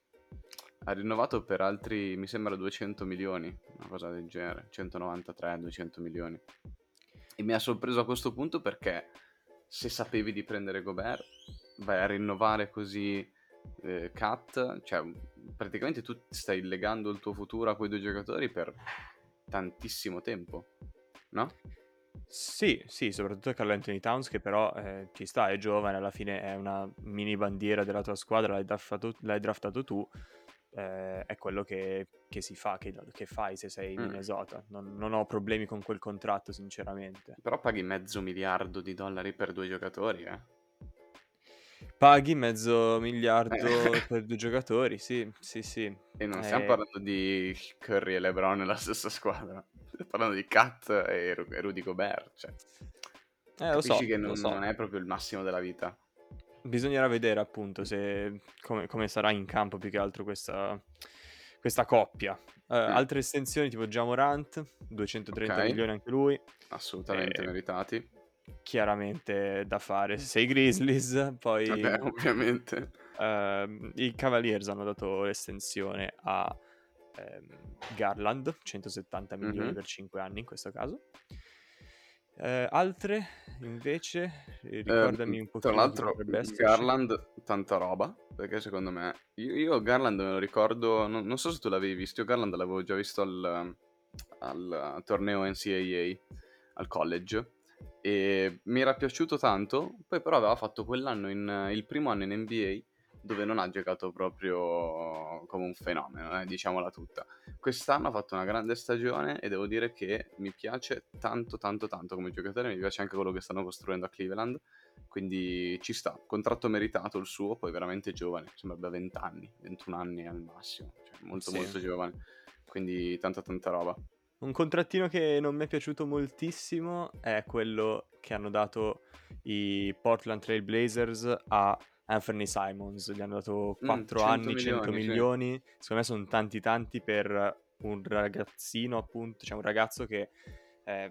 Speaker 3: Ha rinnovato per altri, mi sembra, 200 milioni, una cosa del genere, 193-200 milioni. E mi ha sorpreso a questo punto perché se sapevi di prendere Gobert, vai a rinnovare così eh, Kat, cioè praticamente tu stai legando il tuo futuro a quei due giocatori per tantissimo tempo, no?
Speaker 1: Sì, sì, soprattutto Carl Anthony Towns che però eh, ci sta, è giovane, alla fine è una mini bandiera della tua squadra, l'hai draftato, l'hai draftato tu, eh, è quello che, che si fa, che, che fai se sei in
Speaker 3: Mm.
Speaker 1: Minnesota. Non, non ho problemi con quel contratto, sinceramente.
Speaker 3: Però paghi mezzo miliardo di dollari per due giocatori, eh?
Speaker 1: Paghi mezzo miliardo
Speaker 3: Eh.
Speaker 1: per due giocatori, sì, sì, sì.
Speaker 3: E non stiamo
Speaker 1: Eh,
Speaker 3: parlando di Curry e LeBron nella stessa squadra. Stiamo parlando di Kat e, Ru- e Rudy Gobert. Cioè,
Speaker 1: eh, lo so,
Speaker 3: capisci che
Speaker 1: lo
Speaker 3: non,
Speaker 1: so.
Speaker 3: non è proprio il massimo della vita.
Speaker 1: Bisognerà vedere appunto se, come, come sarà in campo più che altro questa, questa coppia. Eh, Altre estensioni tipo Jamorant, 230
Speaker 3: Ok.
Speaker 1: milioni anche lui,
Speaker 3: Assolutamente
Speaker 1: Eh,
Speaker 3: meritati.
Speaker 1: Chiaramente da fare se sei Grizzlies. Poi
Speaker 3: Vabbè, ovviamente.
Speaker 1: ehm, i Cavaliers hanno dato l'estensione a ehm, Garland, 170 milioni
Speaker 3: Mhm.
Speaker 1: per 5 anni in questo caso. Eh, altre invece, eh, ricordami un
Speaker 3: Ehm,
Speaker 1: pochino
Speaker 3: Tra l'altro. Garland, tanta roba. Perché secondo me, io, io Garland me lo ricordo. Non, non so se tu l'avevi visto. Io Garland l'avevo già visto al, al torneo NCAA al college. E mi era piaciuto tanto. Poi, però, aveva fatto quell'anno in, il primo anno in NBA. Dove non ha giocato proprio come un fenomeno, eh, diciamola tutta. Quest'anno ha fatto una grande stagione e devo dire che mi piace tanto, tanto, tanto come giocatore. Mi piace anche quello che stanno costruendo a Cleveland. Quindi ci sta, contratto meritato il suo, poi veramente giovane, sembra abbia 20 anni, 21 anni al massimo, cioè molto
Speaker 1: Sì.
Speaker 3: molto giovane, quindi tanta tanta roba.
Speaker 1: Un contrattino che non mi è piaciuto moltissimo è quello che hanno dato i Portland Trail Blazers a Anthony Simons. Gli hanno dato
Speaker 3: Mm,
Speaker 1: 4
Speaker 3: 100
Speaker 1: anni, 100
Speaker 3: milioni, sì.
Speaker 1: Secondo me sono tanti tanti per un ragazzino, appunto, cioè un ragazzo che eh,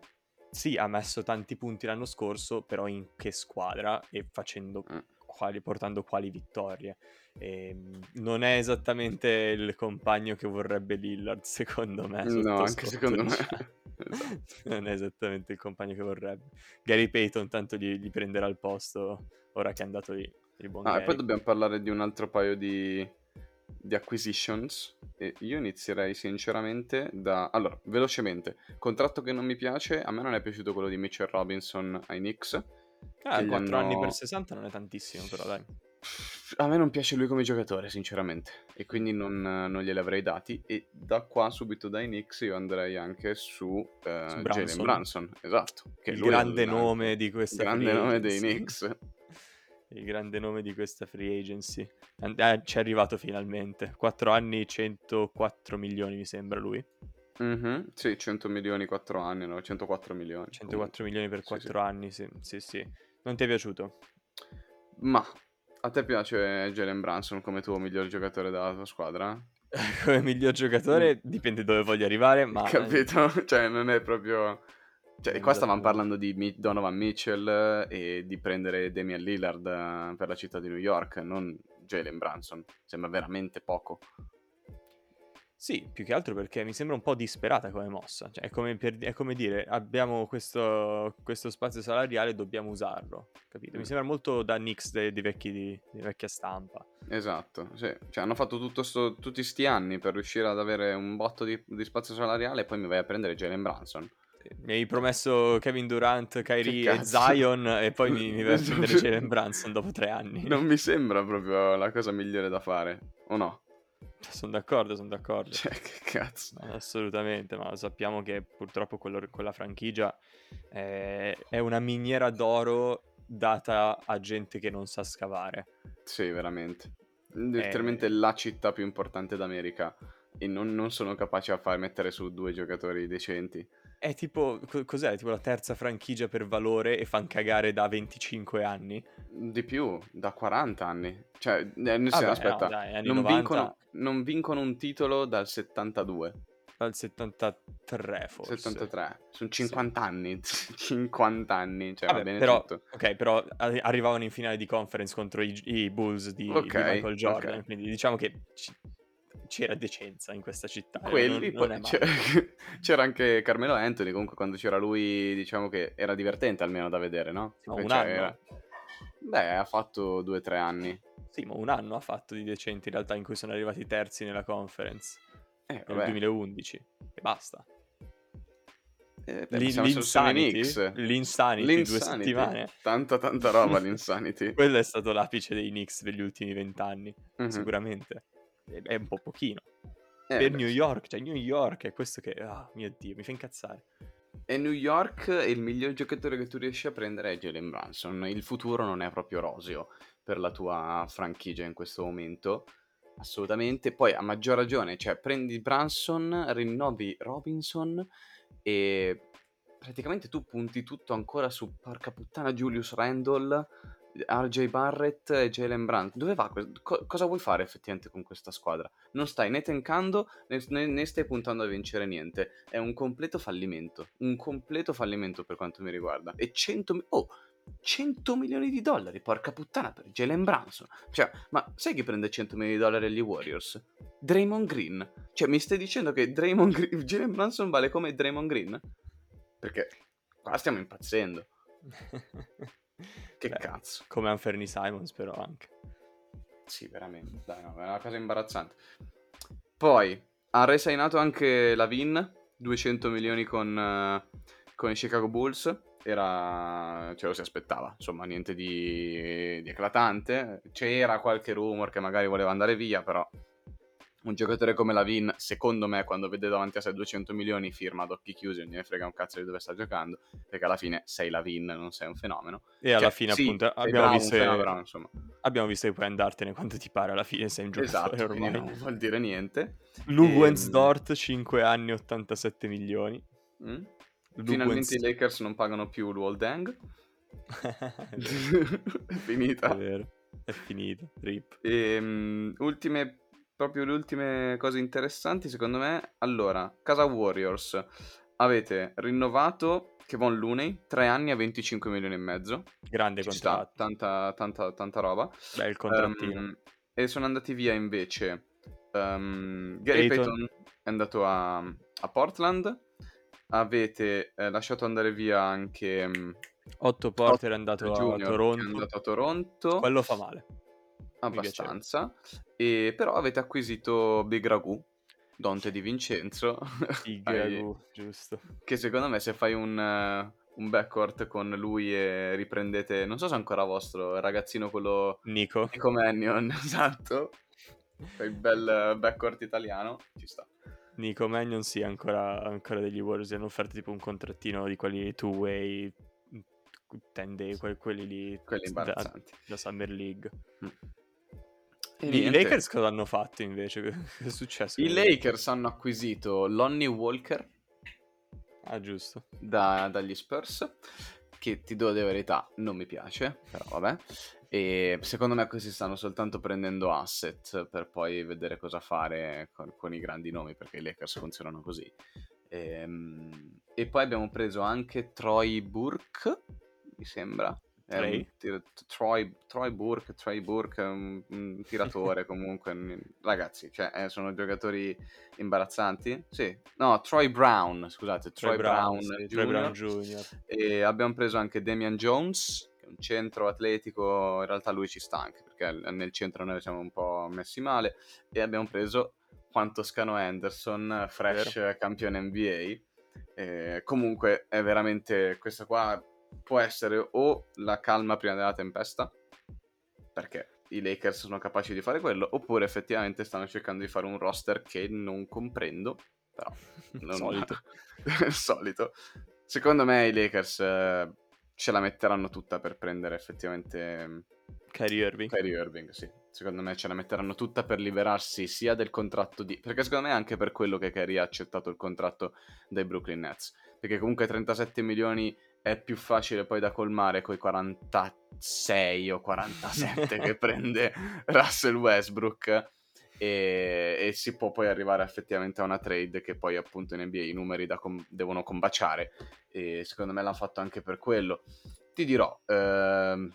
Speaker 1: sì, ha messo tanti punti l'anno scorso, però in che squadra e facendo
Speaker 3: Mm.
Speaker 1: quali, portando quali vittorie. Ehm, non è esattamente il compagno che vorrebbe Lillard, secondo me.
Speaker 3: No, anche secondo me.
Speaker 1: diciamo.
Speaker 3: Esatto.
Speaker 1: non è esattamente il compagno che vorrebbe. Gary Payton tanto gli, gli prenderà il posto ora che è andato lì,
Speaker 3: Ah, e poi dobbiamo parlare di un altro paio di, di acquisitions. E io inizierei sinceramente da. Allora, velocemente. Contratto che non mi piace. A me non è piaciuto quello di Mitchell Robinson ai Knicks.
Speaker 1: Ah,
Speaker 3: che gli
Speaker 1: 4 anni
Speaker 3: hanno-
Speaker 1: per 60 non è tantissimo, però dai.
Speaker 3: A me non piace lui come giocatore, sinceramente. E quindi non, non glieli avrei dati. E da qua, subito dai Knicks, io andrei anche su, eh,
Speaker 1: Su
Speaker 3: Jalen.
Speaker 1: Brunson.
Speaker 3: Esatto. Che
Speaker 1: il grande
Speaker 3: il-
Speaker 1: nome di questa
Speaker 3: grande
Speaker 1: free
Speaker 3: nome dei. Knicks.
Speaker 1: Il grande nome di questa free agency. And- eh, ci è arrivato finalmente. 4 anni, 104 milioni mi sembra lui.
Speaker 3: Mhm, Sì, 100 milioni, 4 anni, no? 104 milioni.
Speaker 1: 104 milioni per
Speaker 3: Sì,
Speaker 1: 4
Speaker 3: sì.
Speaker 1: anni, sì, sì, sì. Non ti è piaciuto?
Speaker 3: Ma a te piace Jalen Brunson come tuo miglior giocatore della tua squadra?
Speaker 1: Come miglior giocatore dipende dove voglio arrivare, ma...
Speaker 3: Capito? Cioè, non è proprio... Cioè, qua stavamo
Speaker 1: davvero.
Speaker 3: parlando di Donovan Mitchell eh, e di prendere Damian Lillard eh, per la città di New York, non Jalen Brunson. Sembra veramente poco.
Speaker 1: Sì, più che altro perché mi sembra un po' disperata come mossa. Cioè, è come, per- è come dire, abbiamo questo, questo spazio salariale, dobbiamo usarlo. Capito? Mi
Speaker 3: Mm.
Speaker 1: sembra molto da Knicks dei, dei vecchi di, di vecchia stampa.
Speaker 3: Esatto, sì. Cioè, hanno fatto tutto sto- tutti sti anni per riuscire ad avere un botto di, di spazio salariale e poi mi vai a prendere Jalen Brunson.
Speaker 1: Mi hai promesso Kevin Durant, Kyrie e? Zion e poi mi, mi vai a prendere Jalen Brunson dopo tre anni.
Speaker 3: Non mi sembra proprio la cosa migliore da fare, o no?
Speaker 1: Sono d'accordo, sono d'accordo.
Speaker 3: Cioè, che cazzo.
Speaker 1: Assolutamente, ma sappiamo che purtroppo quello- quella franchigia è, è una miniera d'oro data a gente che non sa scavare.
Speaker 3: Sì, veramente. Letteralmente la città più importante d'America e non, non sono capaci a far mettere su due giocatori decenti.
Speaker 1: È tipo, co- cos'è? Tipo la terza franchigia per valore e fan cagare da 25 anni?
Speaker 3: Di più, da 40 anni. Cioè, eh, nel senso,
Speaker 1: beh,
Speaker 3: aspetta,
Speaker 1: no, dai, anni
Speaker 3: non,
Speaker 1: 90
Speaker 3: vincono, non vincono un titolo dal 72,
Speaker 1: dal 73 forse.
Speaker 3: 73. Sono 50 anni, 50 anni, cioè va
Speaker 1: Vabbè,
Speaker 3: bene
Speaker 1: però,
Speaker 3: tutto.
Speaker 1: ok, però arrivavano in finale di conference contro i, i Bulls di, di
Speaker 3: Ok,
Speaker 1: Michael Jordan,
Speaker 3: ok.
Speaker 1: quindi diciamo che c'era decenza in questa città. eh,
Speaker 3: Quelli,
Speaker 1: non- non
Speaker 3: c'era, c'era anche Carmelo Anthony, comunque quando c'era lui, diciamo che era divertente almeno da vedere, no?
Speaker 1: Ma
Speaker 3: Cioè,
Speaker 1: un anno?
Speaker 3: era- Beh, ha fatto due o tre anni.
Speaker 1: Sì, ma un anno ha fatto di decenti in realtà in cui sono arrivati terzi nella conference
Speaker 3: Eh,
Speaker 1: nel
Speaker 3: vabbè.
Speaker 1: 2011 e basta.
Speaker 3: Eh, beh,
Speaker 1: L'insanity,
Speaker 3: Knicks.
Speaker 1: l'insanity, due
Speaker 3: L'insanity.
Speaker 1: settimane.
Speaker 3: Tanta, tanta roba l'insanity.
Speaker 1: Quello è stato l'apice dei Knicks degli ultimi vent'anni,
Speaker 3: Mhm.
Speaker 1: sicuramente. È- È un po' pochino.
Speaker 3: Eh,
Speaker 1: per
Speaker 3: beh,
Speaker 1: New. York, cioè New York è questo che... Ah, mio Dio, mi fa incazzare.
Speaker 3: E New York il miglior giocatore che tu riesci a prendere è Jalen Brunson. Il futuro non è proprio roseo per la tua franchigia in questo momento. Assolutamente. Poi a maggior ragione, cioè prendi Brunson, rinnovi Robinson e praticamente tu punti tutto ancora su porca puttana Julius Randle, RJ Barrett e Jalen Brunson. Dove va? co- cosa vuoi fare effettivamente con questa squadra? Non stai né tankando né, né- stai puntando a vincere niente. È un completo fallimento. Un completo fallimento per quanto mi riguarda. E 100, mi- oh, 100 milioni di dollari, porca puttana, per Jalen Brunson. Cioè, ma sai chi prende 100 milioni di dollari agli Warriors? Draymond Green. Cioè, mi stai dicendo che Draymond Green, Jalen Brunson vale come Draymond Green? Perché qua stiamo impazzendo. Che
Speaker 1: Beh,
Speaker 3: cazzo.
Speaker 1: Come Anferni Simons però anche.
Speaker 3: Sì, veramente. Dai, no, è una cosa imbarazzante. Poi ha resignato anche Lavin, 200 milioni con, eh, con i Chicago Bulls. Era, ce lo si aspettava, insomma, niente di, di eclatante. C'era qualche rumor che magari voleva andare via, però un giocatore come Lavin, secondo me, quando vede davanti a sé 200 milioni, firma ad occhi chiusi, non gliene frega un cazzo di dove sta giocando, perché alla fine sei Lavin, non sei un fenomeno.
Speaker 1: E alla
Speaker 3: Cioè,
Speaker 1: fine
Speaker 3: sì,
Speaker 1: appunto abbiamo
Speaker 3: bravo,
Speaker 1: visto,
Speaker 3: fenomeno,
Speaker 1: abbiamo visto che puoi andartene quando ti pare alla fine sei un giocatore
Speaker 3: Esatto,
Speaker 1: ormai.
Speaker 3: non vuol dire niente.
Speaker 1: Lugwens
Speaker 3: Ehm,
Speaker 1: Dort 5 anni 87 milioni.
Speaker 3: Mm? Finalmente i Lakers non pagano più l'Wall Dang.
Speaker 1: è
Speaker 3: finita.
Speaker 1: è vero, è finito, rip.
Speaker 3: Ehm, ultime, proprio le ultime cose interessanti, secondo me. Allora, casa Warriors. Avete rinnovato Kevon Looney, 3 anni a 25 milioni e mezzo.
Speaker 1: Grande
Speaker 3: Ci sta,
Speaker 1: contratto,
Speaker 3: tanta, tanta, tanta roba.
Speaker 1: beh il contrattino.
Speaker 3: Ehm, e sono andati via invece ehm, Gary
Speaker 1: Payton.
Speaker 3: È andato a, a Portland, avete eh, lasciato andare via anche mm,
Speaker 1: Otto Porter è andato
Speaker 3: Junior, è andato a Toronto.
Speaker 1: Quello fa male.
Speaker 3: abbastanza. E però avete acquisito Big Ragu, Dante Di Vincenzo, Hai-
Speaker 1: Gagu, giusto.
Speaker 3: che secondo me se fai un, eh, un backcourt con lui e riprendete, non so se è ancora vostro, il ragazzino quello
Speaker 1: Nico.
Speaker 3: Nico Mannion, esatto, fai il bel backcourt italiano, ci sta.
Speaker 1: Nico Mannion sì, ancora, ancora degli Warriors. Hanno offerto tipo un contrattino di quelli two-way, 10 day, que- quelli lì.
Speaker 3: Quelli
Speaker 1: da,
Speaker 3: imbarazzanti.
Speaker 1: da Summer League.
Speaker 3: E
Speaker 1: I. Lakers cosa hanno fatto invece? Che è successo?
Speaker 3: I Lakers hanno acquisito Lonnie Walker
Speaker 1: Ah, giusto.
Speaker 3: da- dagli Spurs, che ti do la verità, non mi piace, però vabbè. E secondo me questi stanno soltanto prendendo asset per poi vedere cosa fare con, con i grandi nomi, perché i Lakers funzionano così. Ehm, E, poi abbiamo preso anche Troy Burke, mi sembra. È un
Speaker 1: Trey?
Speaker 3: tir- Troy, Troy Burke, Troy Burke un, un tiratore comunque. Ragazzi, cioè, eh, sono giocatori imbarazzanti. Sì, no, Troy Brown, scusate, Troy, Brown,
Speaker 1: sì,
Speaker 3: Jr.
Speaker 1: Troy Brown Jr.
Speaker 3: E abbiamo preso anche Damian Jones, che è un centro atletico, in realtà lui ci sta anche, perché nel centro noi siamo un po' messi male. E abbiamo preso Juan Toscano Anderson, fresh campione NBA. E comunque è veramente, questa qua può essere o la calma prima della tempesta, perché i Lakers sono capaci di fare quello, oppure effettivamente stanno cercando di fare un roster che non comprendo, però non
Speaker 1: Solito.
Speaker 3: solito. Secondo me i Lakers eh, ce la metteranno tutta per prendere effettivamente mm,
Speaker 1: Kyrie Irving.
Speaker 3: Kyrie Irving, sì. Secondo me ce la metteranno tutta per liberarsi sia del contratto di... Perché secondo me è anche per quello che Kyrie ha accettato il contratto dai Brooklyn Nets. Perché comunque 37 milioni è più facile poi da colmare coi 46 o 47 che prende Russell Westbrook. E, e si può poi arrivare effettivamente a una trade che poi appunto in NBA i numeri com- devono combaciare. E secondo me l'hanno fatto anche per quello. Ti dirò, ehm,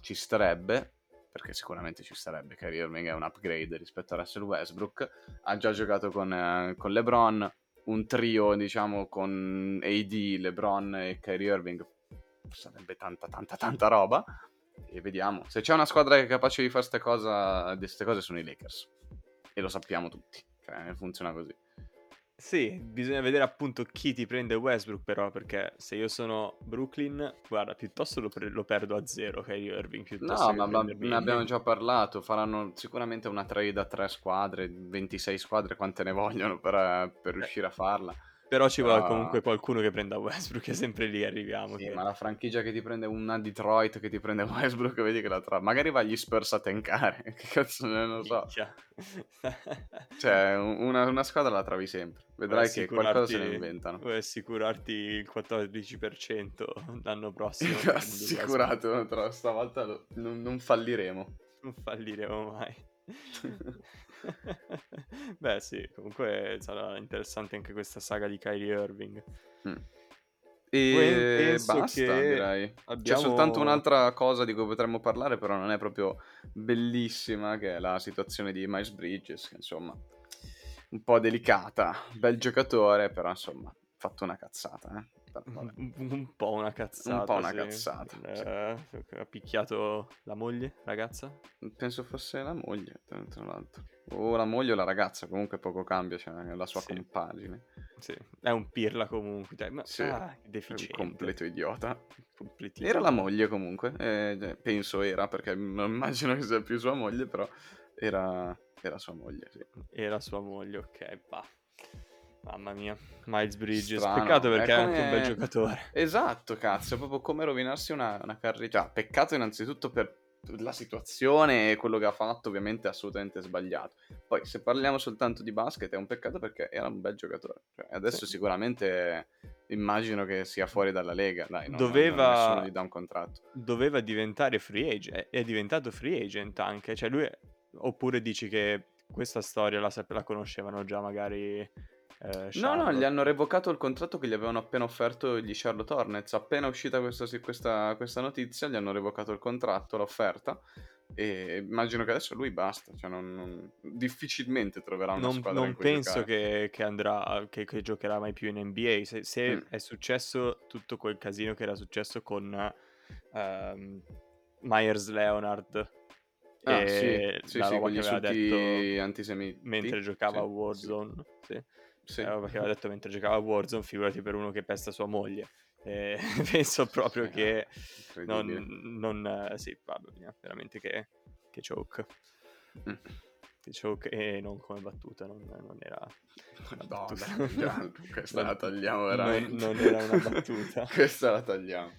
Speaker 3: ci starebbe, perché sicuramente ci starebbe, Kyrie Irving è un upgrade rispetto a Russell Westbrook, ha già giocato con, eh, con LeBron, un trio diciamo con AD, LeBron e Kyrie Irving sarebbe tanta tanta tanta roba. E vediamo, se c'è una squadra che è capace di fare queste cose sono i Lakers. E lo sappiamo tutti, cioè, funziona così.
Speaker 1: Sì, bisogna vedere appunto chi ti prende Westbrook però, perché se io sono Brooklyn, guarda, piuttosto lo, pre- lo perdo a zero Kyrie Irving, piuttosto
Speaker 3: No, ma,
Speaker 1: prendermi-
Speaker 3: ne abbiamo già parlato. Faranno sicuramente una trade a tre squadre, 26 squadre, quante ne vogliono per, eh, per riuscire a farla.
Speaker 1: Però ci vuole comunque qualcuno che prenda Westbrook, è sempre lì arriviamo.
Speaker 3: Sì,
Speaker 1: che-
Speaker 3: ma la franchigia che ti prende una Detroit, che ti prende Westbrook, vedi che la tra... Magari va gli Spurs a tankare. Che cazzo ne non lo so.
Speaker 1: Minchia.
Speaker 3: Cioè, un- una, una squadra la trovi sempre. Vedrai che qualcosa se ne inventano.
Speaker 1: Vuoi assicurarti il 14% l'anno prossimo.
Speaker 3: Assicurato, tra- stavolta lo- non, non falliremo.
Speaker 1: Non falliremo mai. Beh sì, comunque sarà interessante anche questa saga di Kyrie Irving.
Speaker 3: Mm. E basta,
Speaker 1: che
Speaker 3: direi. C'è
Speaker 1: abbiamo-
Speaker 3: soltanto un'altra cosa di cui potremmo parlare, però non è proprio bellissima, che è la situazione di Miles Bridges, che insomma, un po' delicata. Bel giocatore, però insomma, fatto una cazzata, eh.
Speaker 1: Un, un po' una cazzata.
Speaker 3: Un po' una
Speaker 1: sì.
Speaker 3: cazzata,
Speaker 1: Eh, Ha picchiato la moglie, ragazza?
Speaker 3: Penso fosse la moglie, tra l'altro. O la moglie o la ragazza, comunque poco cambia, cioè la sua
Speaker 1: Sì.
Speaker 3: compagine.
Speaker 1: Sì, è un pirla comunque. Dai, ma
Speaker 3: Sì,
Speaker 1: ah,
Speaker 3: È un
Speaker 1: deficiente.
Speaker 3: completo idiota. Era la moglie comunque, eh, penso era, perché non immagino che sia più sua moglie, però era, era sua moglie, sì.
Speaker 1: Era sua moglie, ok, bah. Mamma mia, Miles Bridges.
Speaker 3: Strano,
Speaker 1: Peccato perché
Speaker 3: è
Speaker 1: è anche un
Speaker 3: come-
Speaker 1: bel giocatore.
Speaker 3: Esatto, cazzo, è proprio come rovinarsi una, una carriera. Cioè, peccato innanzitutto per la situazione e quello che ha fatto, ovviamente è assolutamente sbagliato. Poi, se parliamo soltanto di basket, è un peccato perché era un bel giocatore. Cioè, adesso
Speaker 1: Sì.
Speaker 3: sicuramente immagino che sia fuori dalla lega, dai, non,
Speaker 1: Doveva-
Speaker 3: non gli dà un contratto.
Speaker 1: Doveva diventare free agent. È, diventato free agent anche. Cioè, lui. è- Oppure dici che questa storia la, la conoscevano già, magari. Eh,
Speaker 3: No, no, gli hanno revocato il contratto che gli avevano appena offerto gli Charlotte Hornets. Appena uscita questa, questa, questa notizia, gli hanno revocato il contratto, l'offerta. E immagino che adesso lui basta, cioè non, non- difficilmente troverà una
Speaker 1: Non,
Speaker 3: squadra
Speaker 1: non penso che, che andrà, che, che giocherà mai più in NBA. Se, se
Speaker 3: Mm.
Speaker 1: è successo tutto quel casino che era successo con ehm, Myers Leonard
Speaker 3: Ah,
Speaker 1: e
Speaker 3: sì, sì,
Speaker 1: la
Speaker 3: sì,
Speaker 1: roba
Speaker 3: gli
Speaker 1: che aveva detto
Speaker 3: antisemiti.
Speaker 1: mentre giocava a
Speaker 3: Sì,
Speaker 1: Warzone. Sì.
Speaker 3: Sì.
Speaker 1: Roba che aveva detto mentre giocava a Warzone, figurati per uno che pesta sua moglie. E penso proprio che non,
Speaker 3: incredibile.
Speaker 1: non eh, sì, mia, veramente che, che choke.
Speaker 3: Mm.
Speaker 1: Che choke e non come battuta, non, non era una battuta.
Speaker 3: Gian, questa
Speaker 1: Non-
Speaker 3: la tagliamo
Speaker 1: non-
Speaker 3: veramente.
Speaker 1: Non, era una battuta.
Speaker 3: questa la tagliamo.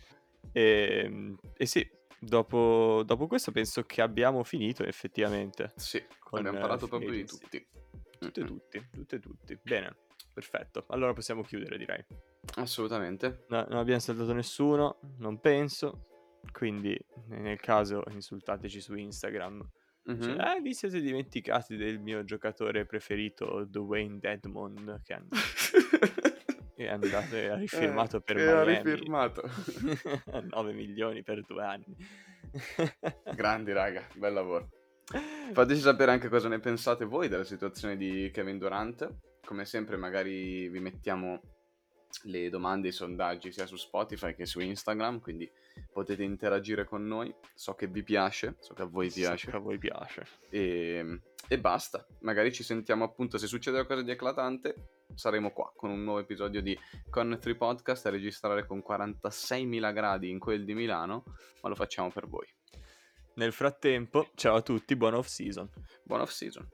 Speaker 1: E, e sì, dopo, dopo questo penso che abbiamo finito effettivamente.
Speaker 3: Sì, abbiamo
Speaker 1: eh,
Speaker 3: parlato proprio di tutti.
Speaker 1: Tutte e tutti, tutte e tutti. Bene, perfetto. Allora possiamo chiudere, direi.
Speaker 3: Assolutamente.
Speaker 1: No, non abbiamo saltato nessuno, non penso. Quindi, nel caso, insultateci su Instagram.
Speaker 3: Mhm.
Speaker 1: Cioè, eh, vi siete dimenticati del mio giocatore preferito, Dwayne Dedmon, che è and- è andato e ha rifirmato
Speaker 3: Eh,
Speaker 1: per
Speaker 3: e ha rifirmato.
Speaker 1: 9 milioni per due anni.
Speaker 3: Grandi, raga, bel lavoro. Fateci sapere anche cosa ne pensate voi della situazione di Kevin Durant. Come sempre, magari vi mettiamo le domande e i sondaggi sia su Spotify che su Instagram, quindi potete interagire con noi. So che vi piace, so che a voi
Speaker 1: So
Speaker 3: piace.
Speaker 1: che a voi piace.
Speaker 3: E, e basta. Magari ci sentiamo appunto se succede qualcosa di eclatante. Saremo qua con un nuovo episodio di Corner 3 Podcast a registrare con 46.000 gradi in quel di Milano, ma lo facciamo per voi.
Speaker 1: Nel frattempo, ciao a tutti, buon off season.
Speaker 3: Buon off season.